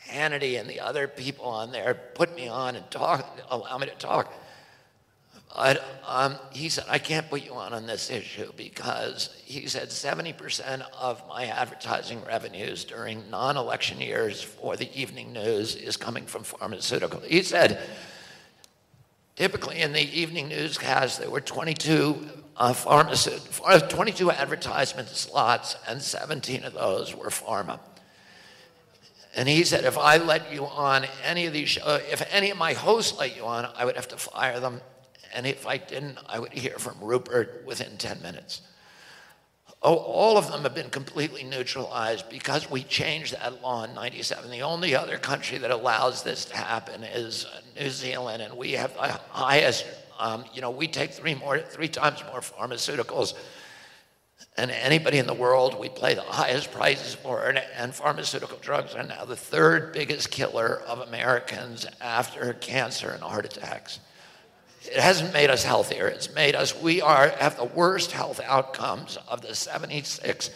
Speaker 3: Hannity and the other people on there put me on and talk, allow me to talk. But um, he said, I can't put you on on this issue because he said 70% of my advertising revenues during non election years for the evening news is coming from pharmaceutical. He said, typically in the evening newscast, there were 22, uh, pharmaceutical, 22 advertisement slots, and 17 of those were pharma. And he said, if I let you on any of these if any of my hosts let you on, I would have to fire them and if I didn't, I would hear from Rupert within 10 minutes. Oh, all of them have been completely neutralized because we changed that law in 97. The only other country that allows this to happen is New Zealand, and we have the highest, um, you know, we take three, more, three times more pharmaceuticals than anybody in the world. We pay the highest prices for it, and pharmaceutical drugs are now the third biggest killer of Americans after cancer and heart attacks it hasn't made us healthier. It's made us, we are, have the worst health outcomes of the 76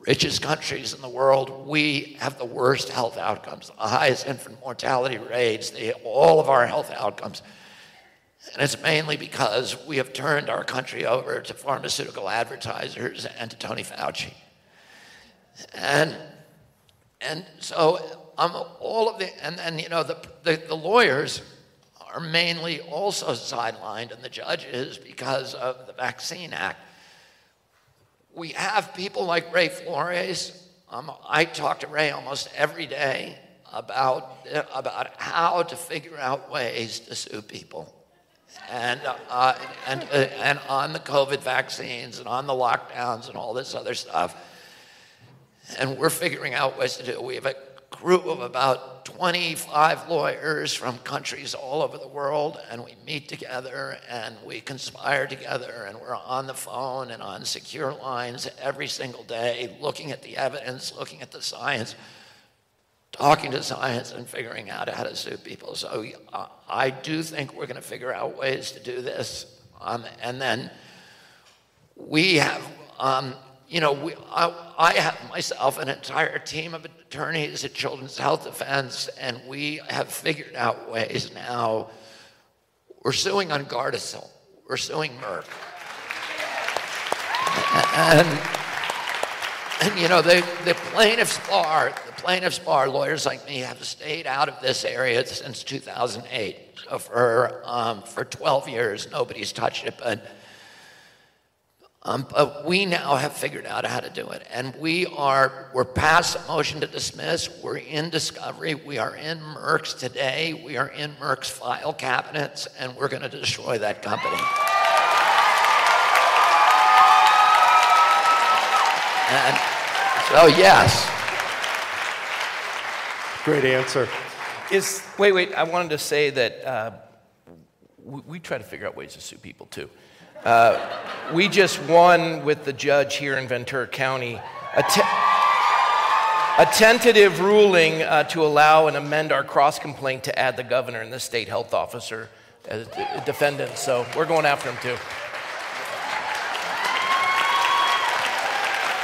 Speaker 3: richest countries in the world. We have the worst health outcomes, the highest infant mortality rates, the, all of our health outcomes. And it's mainly because we have turned our country over to pharmaceutical advertisers and to Tony Fauci. And, and so um, all of the, and then, you know, the, the, the lawyers, are mainly also sidelined and the judges because of the Vaccine Act. We have people like Ray Flores. Um, I talk to Ray almost every day about, about how to figure out ways to sue people. And, uh, and, uh, and on the COVID vaccines and on the lockdowns and all this other stuff. And we're figuring out ways to do it. We have a group of about 25 lawyers from countries all over the world, and we meet together and we conspire together, and we're on the phone and on secure lines every single day, looking at the evidence, looking at the science, talking to science, and figuring out how to sue people. So uh, I do think we're going to figure out ways to do this. Um, and then we have um, you know, we, I, I, have myself an entire team of attorneys at Children's Health Defense, and we have figured out ways now. We're suing on Gardasil. We're suing Merck. And, and you know, the, the plaintiff's bar, the plaintiff's bar, lawyers like me have stayed out of this area since 2008. So for, um, for 12 years, nobody's touched it, but um, but we now have figured out how to do it. And we are, we're past a motion to dismiss. We're in discovery. We are in Merck's today. We are in Merck's file cabinets, and we're going to destroy that company. And so, yes.
Speaker 4: Great answer.
Speaker 1: Is, wait, wait, I wanted to say that uh, we, we try to figure out ways to sue people too. Uh, we just won with the judge here in Ventura County. Te- a tentative ruling uh, to allow and amend our cross complaint to add the governor and the state health officer as defendants. So we're going after him too.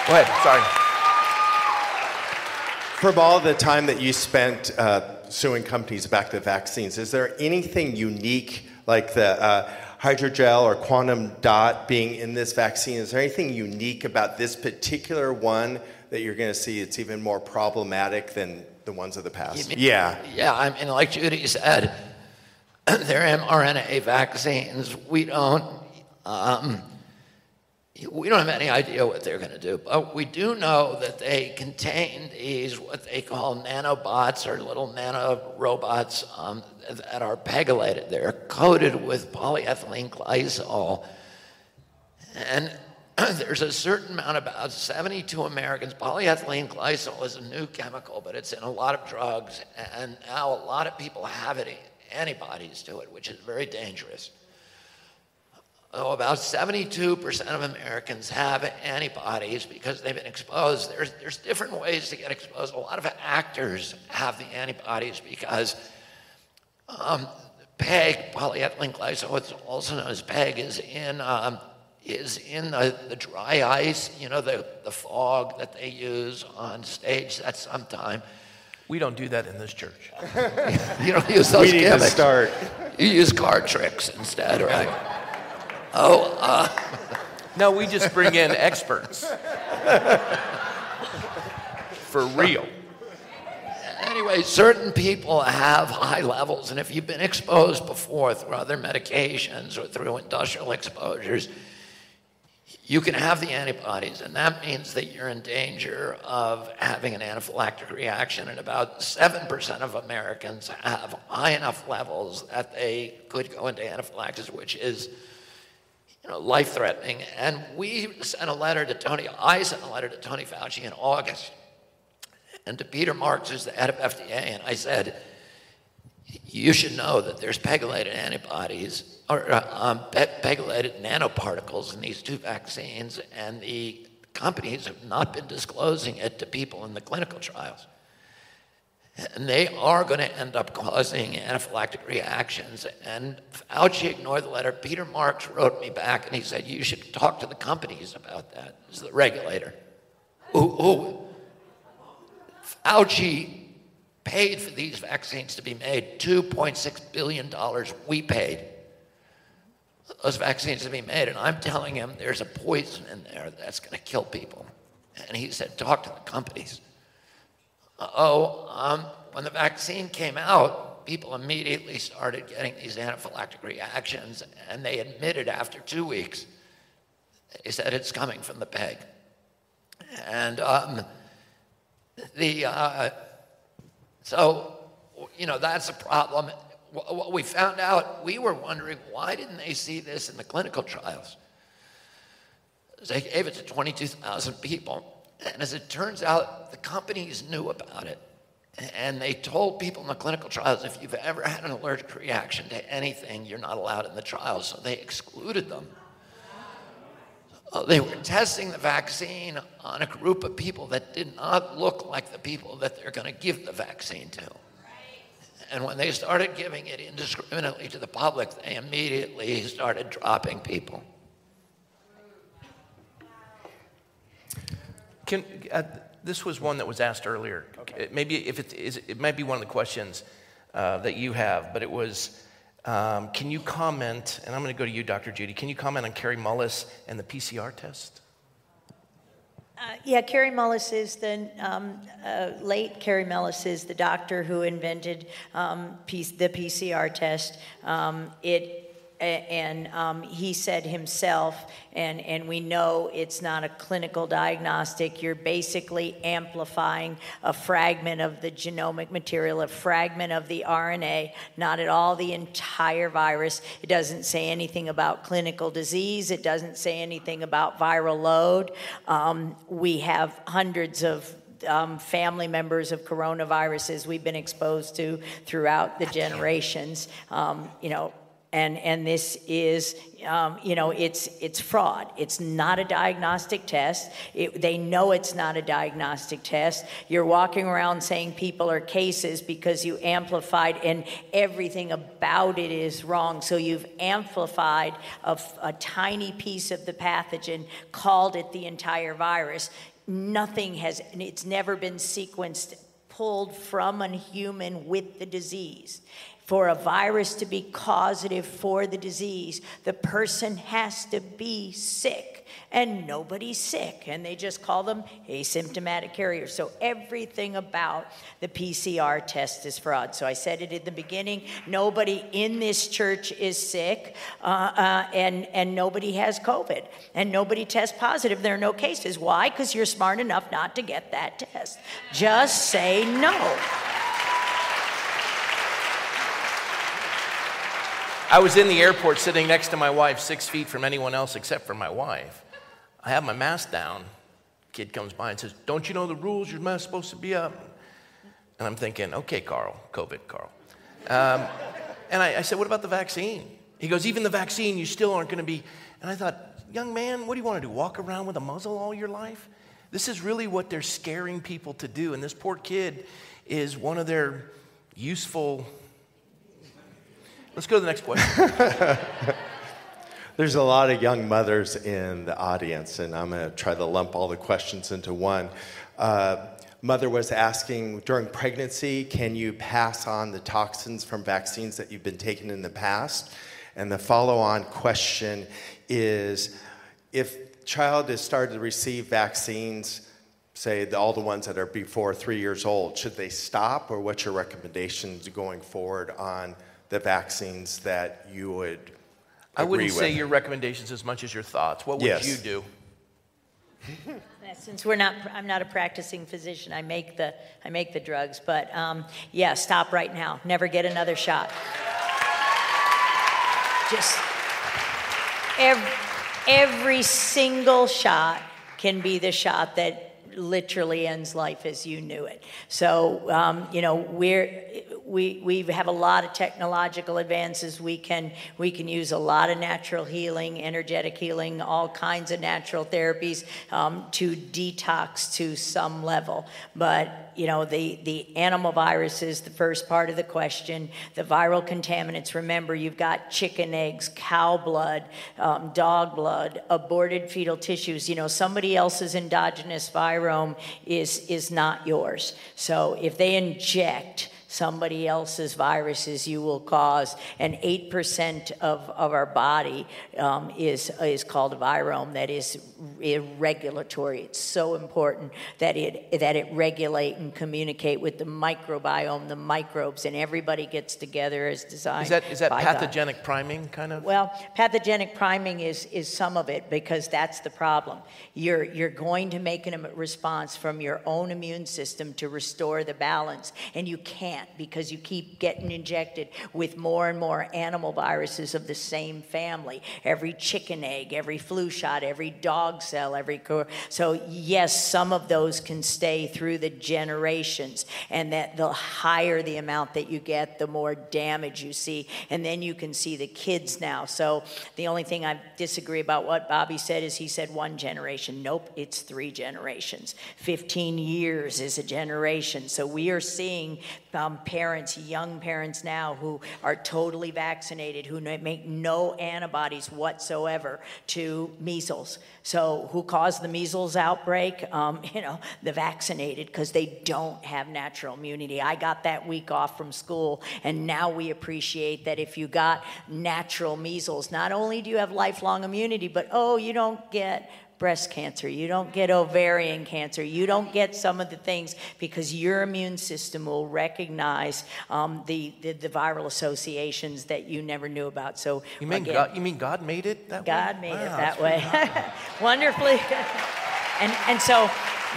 Speaker 1: Go ahead. Sorry.
Speaker 4: From all the time that you spent uh, suing companies about the vaccines, is there anything unique like the uh, hydrogel or quantum dot being in this vaccine? Is there anything unique about this particular one that you're going to see it's even more problematic than the ones of the past?
Speaker 3: mean-
Speaker 4: yeah.
Speaker 3: Yeah, I mean, like Judy said, they're mRNA vaccines. We don't, um, we don't have any idea what they're going to do, but we do know that they contain these what they call nanobots or little nano robots um, that are pegylated. They're coated with polyethylene glycol, and there's a certain amount, about 72 Americans. Polyethylene glycol is a new chemical, but it's in a lot of drugs, and now a lot of people have it, antibodies to it, which is very dangerous. Oh, about 72% of Americans have antibodies because they've been exposed. There's, there's different ways to get exposed. A lot of actors have the antibodies because um, PEG, polyethylene glycol, it's also known as PEG, is in, um, is in the, the dry ice, you know, the, the fog that they use on stage at some time.
Speaker 1: We don't do that in this church.
Speaker 3: You don't use those
Speaker 4: We need to start.
Speaker 3: You use card tricks instead, right? Oh, uh,
Speaker 1: No, we just bring in experts. For real.
Speaker 3: Anyway, certain people have high levels, and if you've been exposed before through other medications or through industrial exposures, you can have the antibodies, and that means that you're in danger of having an anaphylactic reaction. And about 7% of Americans have high enough levels that they could go into anaphylaxis, which is you know, life-threatening. And we sent a letter to Tony, I sent a letter to Tony Fauci in August and to Peter Marks, who's the head of FDA, and I said, you should know that there's pegylated antibodies or uh, um, pegylated nanoparticles in these two vaccines, and the companies have not been disclosing it to people in the clinical trials. And they are going to end up causing anaphylactic reactions. And Fauci ignored the letter. Peter Marks wrote me back and he said, You should talk to the companies about that. Is the regulator. Who, who, Fauci paid for these vaccines to be made $2.6 billion. We paid those vaccines to be made. And I'm telling him there's a poison in there that's going to kill people. And he said, talk to the companies. Oh, um, when the vaccine came out, people immediately started getting these anaphylactic reactions, and they admitted after two weeks, they said it's coming from the peg. And um, the uh, so you know that's a problem. What we found out, we were wondering why didn't they see this in the clinical trials? They gave it to 22,000 people, and as it turns out, the companies knew about it, and they told people in the clinical trials if you've ever had an allergic reaction to anything, you're not allowed in the trials. So they excluded them. They were testing the vaccine on a group of people that did not look like the people that they're going to give the vaccine to. And when they started giving it indiscriminately to the public, they immediately started dropping people.
Speaker 1: Can, uh, this was one that was asked earlier. Uh, Maybe if it is, it might be one of the questions uh, that you have, but it was, um, can you comment, and I'm going to go to you, Dr. Judy, can you comment on Kary Mullis and the PCR test?
Speaker 2: Uh, yeah, Kary Mullis is the um, uh, late Kary Mullis is the doctor who invented um, P- the PCR test. Um, it a- and um, he said himself, and, and we know it's not a clinical diagnostic. You're basically amplifying a fragment of the genomic material, a fragment of the RNA, not at all the entire virus. It doesn't say anything about clinical disease, it doesn't say anything about viral load. Um, we have hundreds of um, family members of coronaviruses we've been exposed to throughout the generations. Um, you know, and and this is um, you know it's it's fraud. It's not a diagnostic test. It, they know it's not a diagnostic test. You're walking around saying people are cases because you amplified and everything about it is wrong. So you've amplified a, a tiny piece of the pathogen called it the entire virus. Nothing has it's never been sequenced pulled from a human with the disease for a virus to be causative for the disease, the person has to be sick, and nobody's sick, and they just call them asymptomatic carriers. So everything about the PCR test is fraud. So I said it in the beginning nobody in this church is sick, uh, uh, and, and nobody has COVID, and nobody tests positive. There are no cases. Why? Because you're smart enough not to get that test. Just say no.
Speaker 1: I was in the airport sitting next to my wife, six feet from anyone else except for my wife. I have my mask down. Kid comes by and says, Don't you know the rules? Your mask's supposed to be up. And I'm thinking, Okay, Carl, COVID, Carl. Um, and I, I said, What about the vaccine? He goes, Even the vaccine, you still aren't going to be. And I thought, Young man, what do you want to do? Walk around with a muzzle all your life? This is really what they're scaring people to do. And this poor kid is one of their useful Let's go to the next question.
Speaker 4: There's a lot of young mothers in the audience, and I'm going to try to lump all the questions into one. Uh, mother was asking during pregnancy, can you pass on the toxins from vaccines that you've been taking in the past? And the follow on question is if child has started to receive vaccines, say the, all the ones that are before three years old, should they stop, or what's your recommendations going forward on? The vaccines that you would
Speaker 1: I wouldn't
Speaker 4: with.
Speaker 1: say your recommendations as much as your thoughts. What would
Speaker 4: yes.
Speaker 1: you do?
Speaker 2: Since we're not, I'm not a practicing physician. I make the, I make the drugs, but um, yeah, stop right now. Never get another shot. Just every, every single shot can be the shot that literally ends life as you knew it. So, um, you know, we're, we, we have a lot of technological advances. We can, we can use a lot of natural healing, energetic healing, all kinds of natural therapies um, to detox to some level. But, you know, the, the animal viruses, the first part of the question. The viral contaminants, remember, you've got chicken eggs, cow blood, um, dog blood, aborted fetal tissues. You know, somebody else's endogenous virome is, is not yours. So if they inject, somebody else's viruses you will cause. And 8% of, of our body um, is, is called a virome that is regulatory. It's so important that it, that it regulate and communicate with the microbiome, the microbes, and everybody gets together as designed.
Speaker 1: Is that, is that pathogenic
Speaker 2: God.
Speaker 1: priming kind of?
Speaker 2: Well, pathogenic priming is, is some of it because that's the problem. You're, you're going to make a response from your own immune system to restore the balance, and you can't can't because you keep getting injected with more and more animal viruses of the same family. Every chicken egg, every flu shot, every dog cell, every. So, yes, some of those can stay through the generations, and that the higher the amount that you get, the more damage you see. And then you can see the kids now. So, the only thing I disagree about what Bobby said is he said one generation. Nope, it's three generations. 15 years is a generation. So, we are seeing um, parents, young parents now, who are totally vaccinated, who make no antibodies whatsoever to measles. So, who caused the measles outbreak? Um, you know, the vaccinated, because they don't have natural immunity. I got that week off from school, and now we appreciate that if you got natural measles, not only do you have lifelong immunity, but oh, you don't get breast cancer, you don't get ovarian cancer, you don't get some of the things because your immune system will recognize um, the, the, the, viral associations that you never knew about. So
Speaker 1: you mean again, God, you mean God made it that
Speaker 2: God
Speaker 1: way?
Speaker 2: made wow, it that way, wonderfully, and and so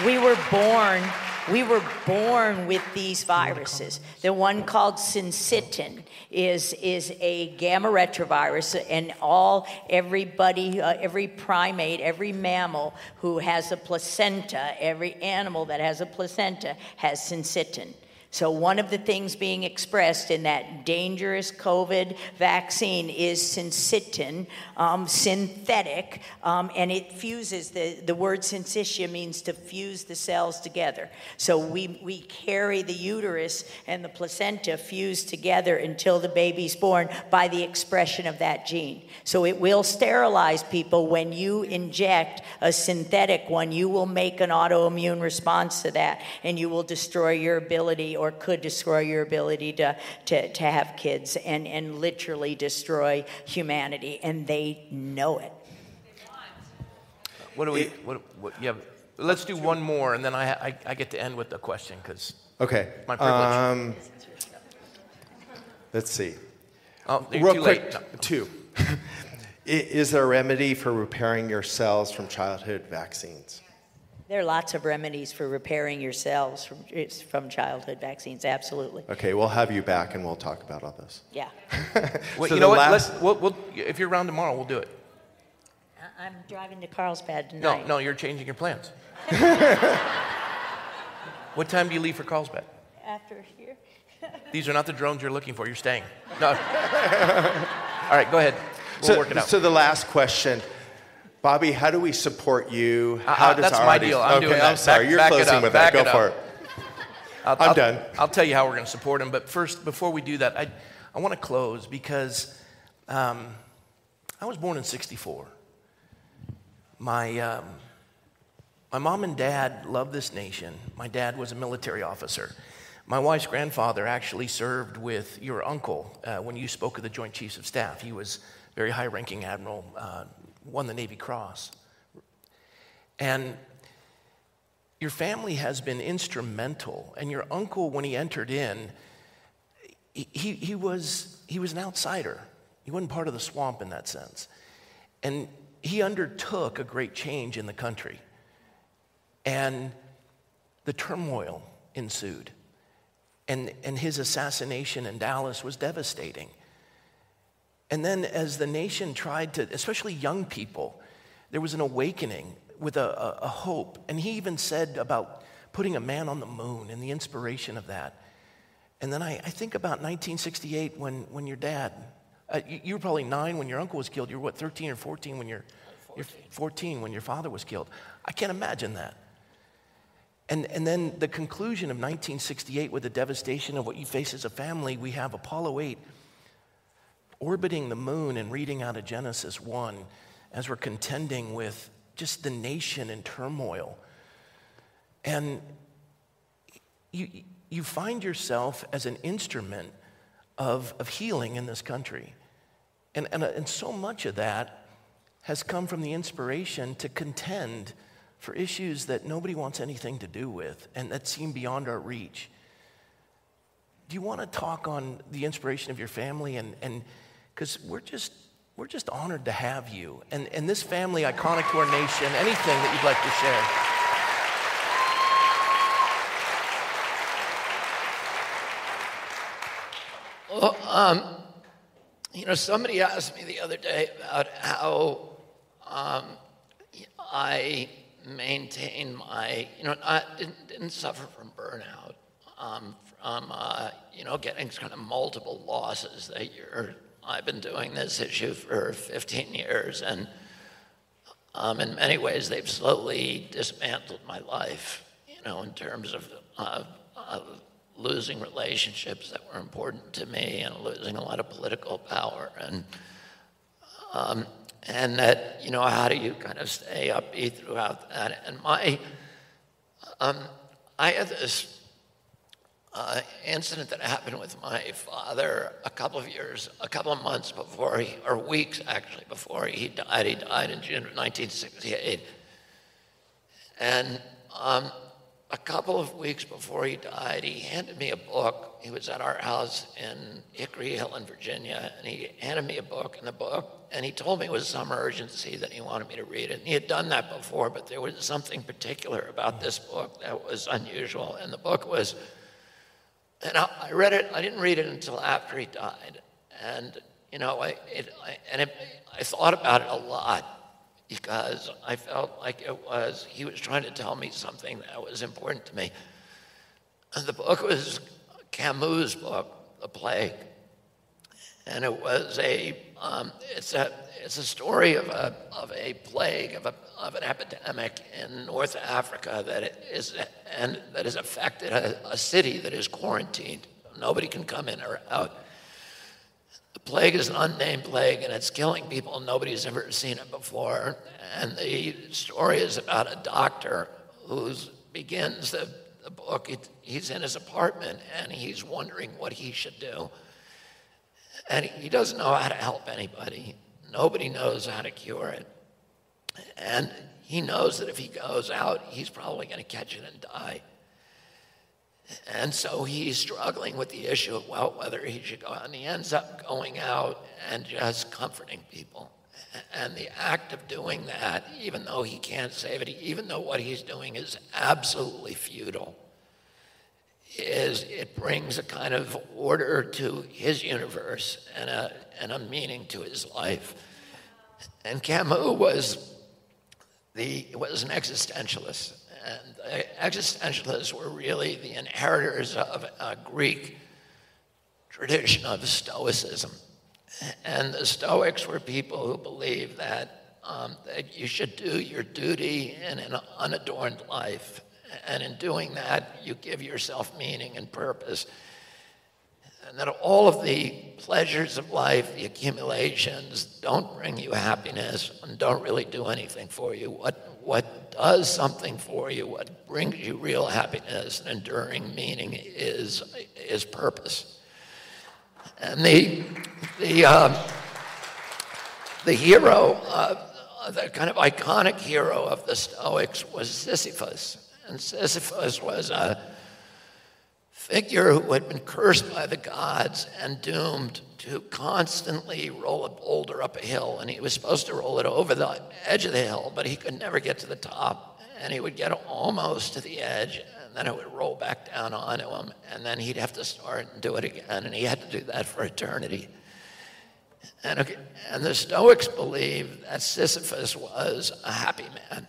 Speaker 2: we were born we were born with these viruses. The one called syncytin is, is a gamma retrovirus, and all everybody, uh, every primate, every mammal who has a placenta, every animal that has a placenta has syncytin. So, one of the things being expressed in that dangerous COVID vaccine is syncytin, um, synthetic, um, and it fuses. The, the word syncytia means to fuse the cells together. So, we, we carry the uterus and the placenta fused together until the baby's born by the expression of that gene. So, it will sterilize people when you inject a synthetic one, you will make an autoimmune response to that, and you will destroy your ability or could destroy your ability to, to, to have kids and, and literally destroy humanity. And they know it.
Speaker 1: What do we, what, what, yeah, let's do one more, and then I, I, I get to end with a question, because
Speaker 4: Okay.
Speaker 1: my privilege.
Speaker 4: Um, let's see.
Speaker 1: oh,
Speaker 4: Real quick,
Speaker 1: late. No.
Speaker 4: two. Is there a remedy for repairing your cells from childhood vaccines?
Speaker 2: There are lots of remedies for repairing your cells from, from childhood vaccines, absolutely.
Speaker 4: Okay, we'll have you back and we'll talk about all this.
Speaker 2: Yeah.
Speaker 1: Well,
Speaker 4: So
Speaker 1: you know what?
Speaker 4: last-
Speaker 1: Let's, we'll, we'll, if you're around tomorrow, we'll do it.
Speaker 2: I- I'm driving to Carlsbad
Speaker 1: No,
Speaker 2: tonight.
Speaker 1: no, you're changing your plans. what time do you leave for Carlsbad?
Speaker 2: After here.
Speaker 1: These are not the drones you're looking for. You're staying. No. All right, go ahead. We'll
Speaker 4: so,
Speaker 1: work it out.
Speaker 4: so the last question, Bobby, how do we support you?
Speaker 1: Uh,
Speaker 4: How
Speaker 1: uh,
Speaker 4: does
Speaker 1: that's
Speaker 4: our
Speaker 1: my
Speaker 4: audience-
Speaker 1: deal. I'm
Speaker 4: okay,
Speaker 1: doing
Speaker 4: I'm
Speaker 1: that.
Speaker 4: sorry.
Speaker 1: Back-
Speaker 4: You're
Speaker 1: back
Speaker 4: closing with that. Go for it.
Speaker 1: I'll,
Speaker 4: I'm
Speaker 1: I'll-
Speaker 4: done.
Speaker 1: I'll tell you how we're going to support him. But first, before we do that, I, I want to close because um, I was born in 64. My, um, my mom and dad loved this nation. My dad was a military officer. My wife's grandfather actually served with your uncle uh, when you spoke of the Joint Chiefs of Staff. He was very high ranking admiral, uh, won the Navy Cross. And your family has been instrumental. And your uncle, when he entered in, he, he, was, he was an outsider. He wasn't part of the swamp in that sense. And he undertook a great change in the country. And the turmoil ensued. And, and his assassination in Dallas was devastating. And then, as the nation tried to, especially young people, there was an awakening with a, a, a hope. And he even said about putting a man on the moon and the inspiration of that. And then I, I think about 1968 when, when your dad, uh, you, you were probably nine when your uncle was killed. You were what, 13 or 14 when your, 14. you're 14 when your father was killed. I can't imagine that. And, and then the conclusion of 1968 with the devastation of what you face as a family, we have Apollo 8 orbiting the moon and reading out of Genesis 1 as we're contending with just the nation in turmoil. And you, you find yourself as an instrument of, of healing in this country. And, and, uh, and so much of that has come from the inspiration to contend for issues that nobody wants anything to do with and that seem beyond our reach. Do you want to talk on the inspiration of your family? And because we're just, we're just honored to have you. And, and this family, iconic to our nation, anything that you'd like to share.
Speaker 3: Well, um, you know, somebody asked me the other day about how um, I maintain my, you know, I didn't, didn't suffer from burnout, um, from, uh, you know, getting kind of multiple losses that year. I've been doing this issue for 15 years, and um, in many ways, they've slowly dismantled my life, you know, in terms of, of losing relationships that were important to me and losing a lot of political power. And, um, and that, you know, how do you kind of stay upbeat throughout that? And my, um, I had this uh, incident that happened with my father a couple of years, a couple of months before he, or weeks actually before he died. He died in June of 1968. And um, a couple of weeks before he died, he handed me a book. He was at our house in Hickory Hill in Virginia, and he handed me a book, and the book, and he told me it was some urgency that he wanted me to read it. And he had done that before, but there was something particular about this book that was unusual, and the book was, and I, I read it, I didn't read it until after he died. And, you know, I, it, I, and it, I thought about it a lot because I felt like it was, he was trying to tell me something that was important to me. And the book was Camus' book, The Plague. And it was a, um, it's a, it's a story of a, of a plague, of, a, of an epidemic in North Africa that is, and that has affected a, a city that is quarantined. Nobody can come in or out. The plague is an unnamed plague and it's killing people. Nobody's ever seen it before. And the story is about a doctor who begins the, the book. he's in his apartment and he's wondering what he should do. And he doesn't know how to help anybody. Nobody knows how to cure it. And he knows that if he goes out, he's probably going to catch it and die. And so he's struggling with the issue of, well, whether he should go out. And he ends up going out and just comforting people. And the act of doing that, even though he can't save it, even though what he's doing is absolutely futile, is it brings a kind of order to his universe and a, and a meaning to his life. And Camus was, the, was an existentialist. And existentialists were really the inheritors of a Greek tradition of Stoicism. And the Stoics were people who believed that, um, that you should do your duty in an unadorned life. And in doing that, you give yourself meaning and purpose. And that all of the pleasures of life, the accumulations, don't bring you happiness and don't really do anything for you. What, what does something for you, what brings you real happiness and enduring meaning is, is purpose. And the, the, uh, the hero, uh, the kind of iconic hero of the Stoics was Sisyphus. And Sisyphus was a figure who had been cursed by the gods and doomed to constantly roll a boulder up a hill. And he was supposed to roll it over the edge of the hill, but he could never get to the top. And he would get almost to the edge, and then it would roll back down onto him, and then he'd have to start and do it again. And he had to do that for eternity. And, and the Stoics believed that Sisyphus was a happy man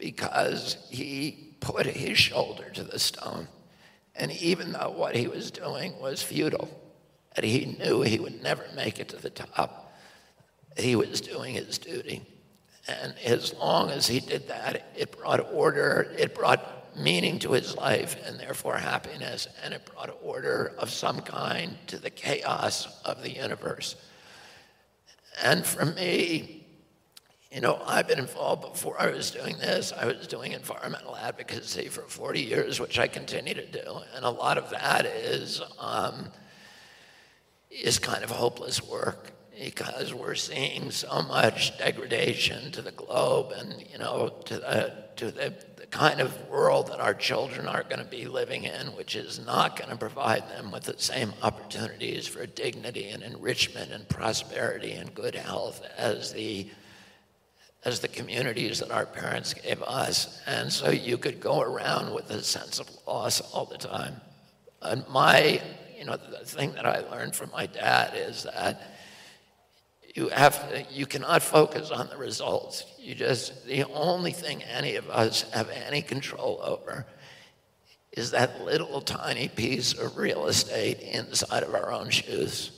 Speaker 3: because he put his shoulder to the stone. And even though what he was doing was futile, and he knew he would never make it to the top, he was doing his duty. And as long as he did that, it brought order, it brought meaning to his life, and therefore happiness, and it brought order of some kind to the chaos of the universe. And for me, you know, I've been involved before I was doing this. I was doing environmental advocacy for 40 years, which I continue to do. And a lot of that is, um, is kind of hopeless work because we're seeing so much degradation to the globe and, you know, to the, to the, the kind of world that our children are going to be living in, which is not going to provide them with the same opportunities for dignity and enrichment and prosperity and good health as the as the communities that our parents gave us. And so you could go around with a sense of loss all the time. And my, you know, the thing that I learned from my dad is that you have to, you cannot focus on the results. You just, the only thing any of us have any control over is that little tiny piece of real estate inside of our own shoes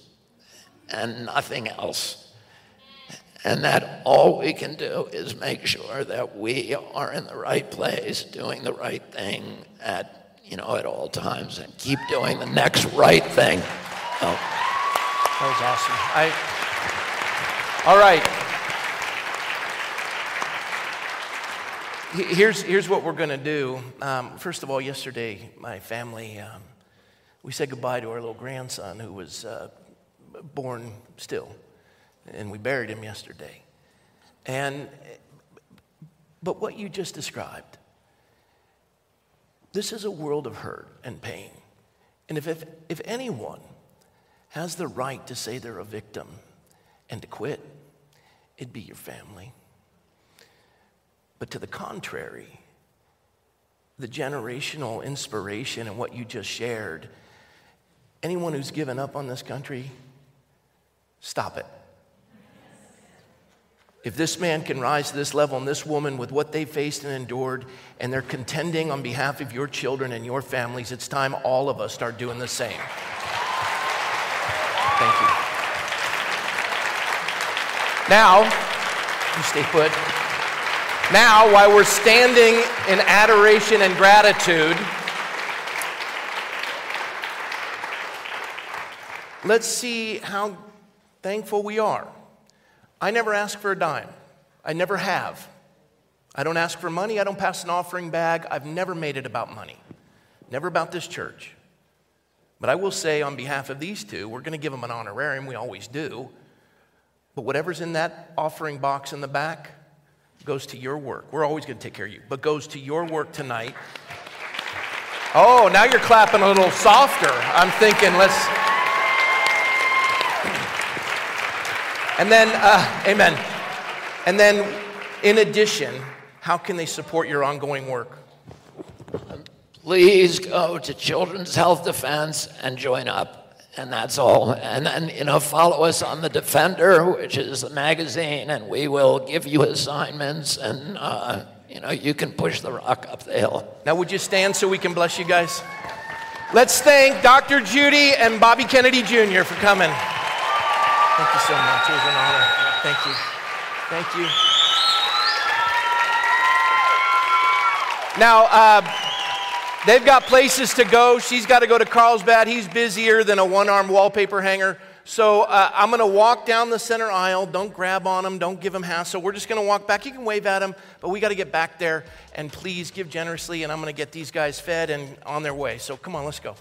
Speaker 3: and nothing else. And that all we can do is make sure that we are in the right place, doing the right thing at, you know, at all times and keep doing the next right thing.
Speaker 1: So. That was awesome. I, all right. Here's, here's what we're going to do. Um, first of all, yesterday, my family, um, we said goodbye to our little grandson who was uh, born still and we buried him yesterday. And, but what you just described, this is a world of hurt and pain. And if, if, if anyone has the right to say they're a victim and to quit, it'd be your family. But to the contrary, the generational inspiration and what you just shared, anyone who's given up on this country, stop it. If this man can rise to this level and this woman with what they faced and endured, and they're contending on behalf of your children and your families, it's time all of us start doing the same. Thank you. Now, you stay put. Now, while we're standing in adoration and gratitude, let's see how thankful we are. I never ask for a dime. I never have. I don't ask for money. I don't pass an offering bag. I've never made it about money, never about this church. But I will say, on behalf of these two, we're going to give them an honorarium. We always do. But whatever's in that offering box in the back goes to your work. We're always going to take care of you, but goes to your work tonight. Oh, now you're clapping a little softer. I'm thinking, let's. And then, uh, amen. And then, in addition, how can they support your ongoing work?
Speaker 3: Please go to Children's Health Defense and join up. And that's all. And then, you know, follow us on The Defender, which is a magazine, and we will give you assignments and, uh, you know, you can push the rock up the hill.
Speaker 1: Now, would you stand so we can bless you guys? Let's thank Dr. Judy and Bobby Kennedy Jr. for coming. Thank you so much. It was an honor. Thank you. Thank you. Now, uh, they've got places to go. She's got to go to Carlsbad. He's busier than a one arm wallpaper hanger. So uh, I'm going to walk down the center aisle. Don't grab on him. Don't give him hassle. We're just going to walk back. You can wave at him, but we got to get back there. And please give generously, and I'm going to get these guys fed and on their way. So come on, let's go.